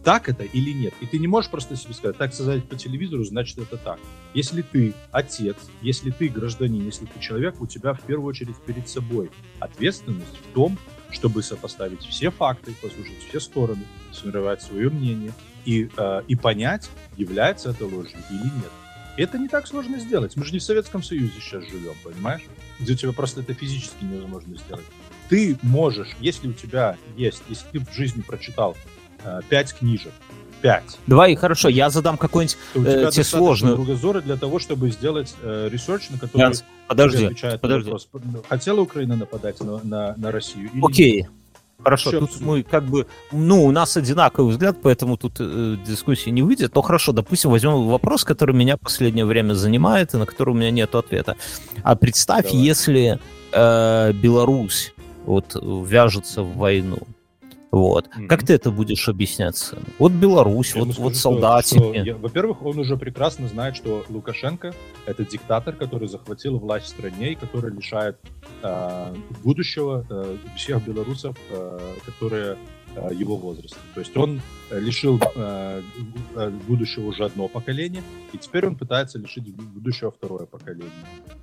так это или нет. И ты не можешь просто себе сказать, так сказать по телевизору, значит это так. Если ты отец, если ты гражданин, если ты человек, у тебя в первую очередь перед собой ответственность в том, чтобы сопоставить все факты, послушать все стороны, сформировать свое мнение и, э, и понять, является это ложью или нет. Это не так сложно сделать. Мы же не в Советском Союзе сейчас живем, понимаешь? Где у тебя просто это физически невозможно сделать. Ты можешь, если у тебя есть, если ты в жизни прочитал пять книжек, пять, Давай, хорошо, я задам какой-нибудь... Э, тебе сложно. кругозора для того, чтобы сделать э, research, на который Ганс, Подожди, отвечает подожди. вопрос, хотела Украина нападать на, на, на Россию или нет? Окей. Хорошо, Всё тут абсолютно. мы как бы, ну, у нас одинаковый взгляд, поэтому тут э, дискуссии не выйдет. Но хорошо, допустим, возьмем вопрос, который меня последнее время занимает и на который у меня нет ответа. А представь, Давай. если э, Беларусь вот вяжется в войну, вот, Мгм. как ты это будешь объяснять? сыну? Вот Беларусь, Я вот, скажу, вот что- солдатики. что я- Во-первых, он уже прекрасно знает, что Лукашенко это диктатор, который захватил власть в стране и который лишает э, будущего э, всех белорусов, э, которые его возраста. То есть он э, лишил э, э, будущего уже одно поколение, и теперь он пытается лишить будущего второе поколение.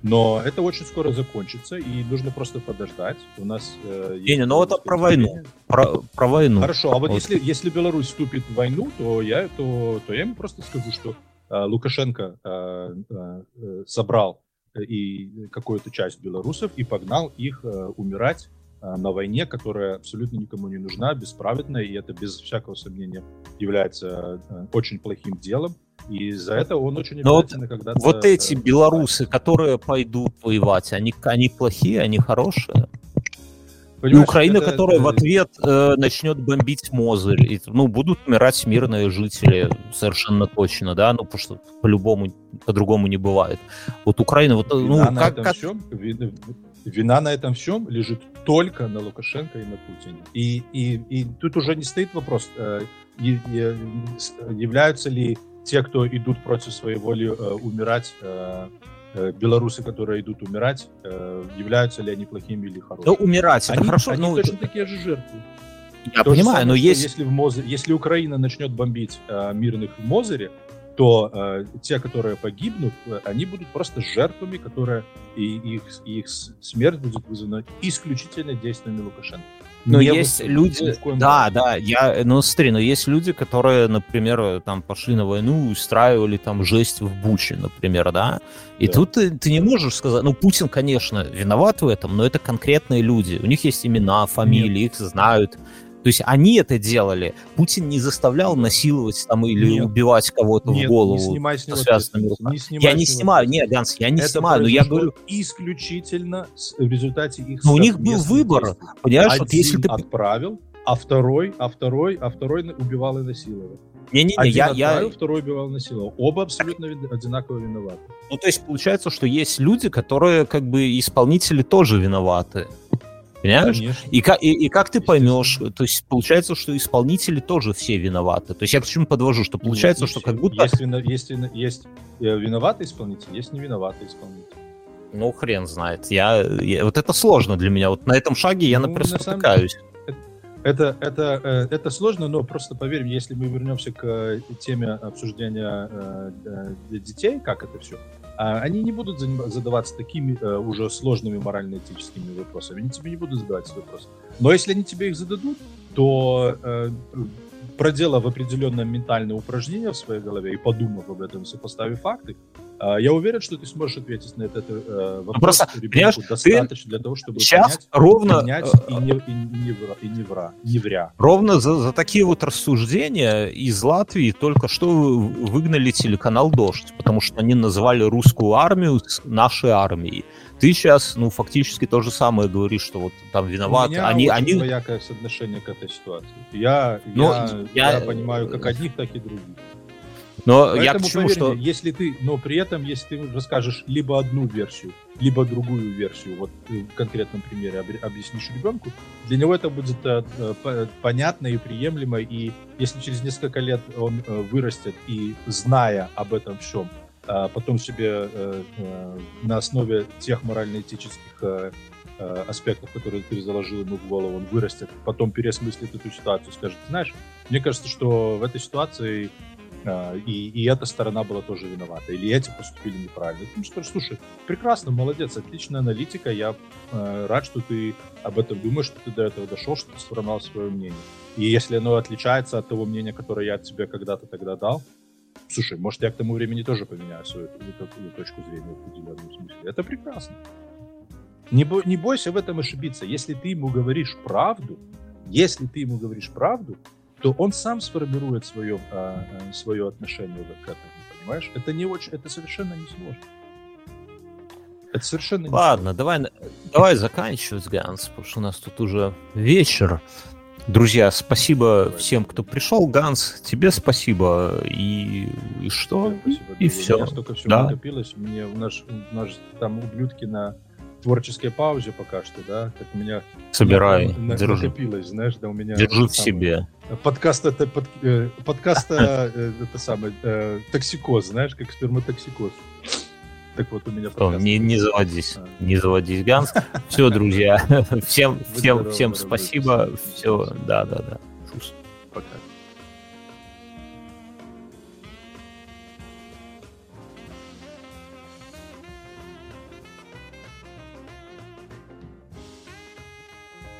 Но это очень скоро закончится, и нужно просто подождать. У нас э, есть Не-не, ну это про войну. Про, про войну. Хорошо, а вот, Вот. если, если Беларусь вступит в войну, то я, то, то я ему просто скажу, что э, Лукашенко э, э, э, собрал э, и какую-то часть белорусов и погнал их э, умирать э, на войне, которая абсолютно никому не нужна, бесправедная, и это без всякого сомнения является э, очень плохим делом. И за это он очень Но вот- обязательно когда-то... Вот эти э, белорусы, которые пойдут воевать, они, они плохие, они хорошие? И понимаешь, Украина, это- которая в э, ответ э, начнет бомбить Мозырь. И, ну, будут умирать мирные жители, совершенно точно, да, ну, потому что по-любому, по-другому не бывает. Вот Украина, вот, Вина ну, на как, этом как- вина, вина на этом всем лежит только на Лукашенко и на Путине. И, и, и тут уже не стоит вопрос, э, являются ли те, кто идут против своей воли э, умирать, э, белорусы, которые идут умирать, являются ли они плохими или да, хорошими. умирать, это они, хорошо, они ну, точно такие же жертвы. я То понимаю, самое, но есть... Если, в Мозе- если Украина начнет бомбить э, мирных в Мозере, то э, те, которые погибнут, э, они будут просто жертвами, которые и их, их смерть будет вызвана исключительно действиями Лукашенко. Но Не есть люди, да, разе. да, я, ну смотри, но есть люди, которые, например, там пошли на войну, устраивали там жесть в Буче, например, да, и Да. тут ты, ты не можешь сказать, ну Путин, конечно, виноват в этом, но это конкретные люди, у них есть имена, фамилии, их знают, То есть они это делали. Путин не заставлял насиловать там или Нет. убивать кого-то Нет, в голову. не снимай с него связанными руками. не снимай я не снимаю, нет, Ганс, я не Это снимаю, но я говорю, исключительно в результате их но у них был выбор, действий. понимаешь, Один вот если ты... отправил, а второй, а второй, а второй убивал и насиловал. Не-не-не, я, я, отправил, второй убивал и насиловал. Оба абсолютно вин- одинаково виноваты. Ну, то есть получается, что есть люди, которые как бы исполнители тоже виноваты. Понимаешь? Конечно. И, ка- и, и как ты поймешь, то есть получается, что исполнители тоже все виноваты. То есть я к чему подвожу, что получается, Нет, что как будто... Есть, вино- есть, есть э, виноватый исполнитель, есть невиноватый исполнитель. Ну, хрен знает. Я, я- вот это сложно для меня. Вот на этом шаге я, Ну, например, на самом спотыкаюсь. Это, это, э, это сложно, но просто поверь, если мы вернемся к э, теме обсуждения детей, как это все, они не будут задаваться такими э, уже сложными морально-этическими вопросами. Они тебе не будут задавать эти вопросы. Но если они тебе их зададут, то э, проделав определенное ментальное упражнение в своей голове и подумав об этом, сопоставив факты, я уверен, что ты сможешь ответить на этот э, вопрос просто, понимаешь, достаточно для того, чтобы Сейчас понять, ровно, понять э, и не, и, не и не вра, не вря. ровно за, за такие вот рассуждения из Латвии только что вы- выгнали телеканал «Дождь», потому что они называли русскую армию нашей армией. Ты сейчас, ну, фактически то же самое говоришь, что вот там У виноваты. меня Они, они, двоякое отношение к этой ситуации. Я, Ну, я, я- я понимаю как одних, так и других. Но я к Поэтому, чему, поверь что... если ты, но при этом, если ты расскажешь либо одну версию, либо другую версию, вот э, в конкретном примере объяснишь ребенку, для него это будет э, э, по- понятно и приемлемо, и если через несколько лет он вырастет и, зная об этом всем, а потом себе на основе тех морально-этических аспектов, которые ты заложил ему в голову, он вырастет, потом переосмыслит эту ситуацию, скажет, знаешь, мне кажется, что в этой ситуации и, и эта сторона была тоже виновата, или эти поступили неправильно. Ты скажешь, слушай, прекрасно, молодец, отличная аналитика, я э, рад, что ты об этом думаешь, что ты до этого дошел, что ты сформировал свое мнение. И если оно отличается от того мнения, которое я тебе когда-то тогда дал, слушай, может, я к тому времени тоже поменяю свою точку зрения в определенном смысле. Это прекрасно. Не, бо- не бойся в этом ошибиться. Если ты ему говоришь правду, если ты ему говоришь правду, то он сам сформирует свое, а, а, свое отношение к этому, понимаешь? Это не очень, это совершенно не сложно. Это совершенно не Ладно, давай, на- давай заканчивать, Ганс, потому что у нас тут уже вечер. Друзья, спасибо Давай. всем, кто пришел. Ганс, тебе спасибо. И, и что? Спасибо, и дорогой. всё. У меня столько всего Да. накопилось. Мне, у, нас, у нас там ублюдки на творческой паузе пока что, да? Так у меня Собирай, на- на- держи. накопилось, знаешь, да у меня... Держи в самое- себе. Подкаст это под, э, подкаста э, это самое э, токсикоз, знаешь, как сперматоксикоз. Так вот у меня Что, подкаст. не, не заводись, А. не заводись, Ганс. Все, друзья, всем, всем, всем спасибо. Все, да, да, да.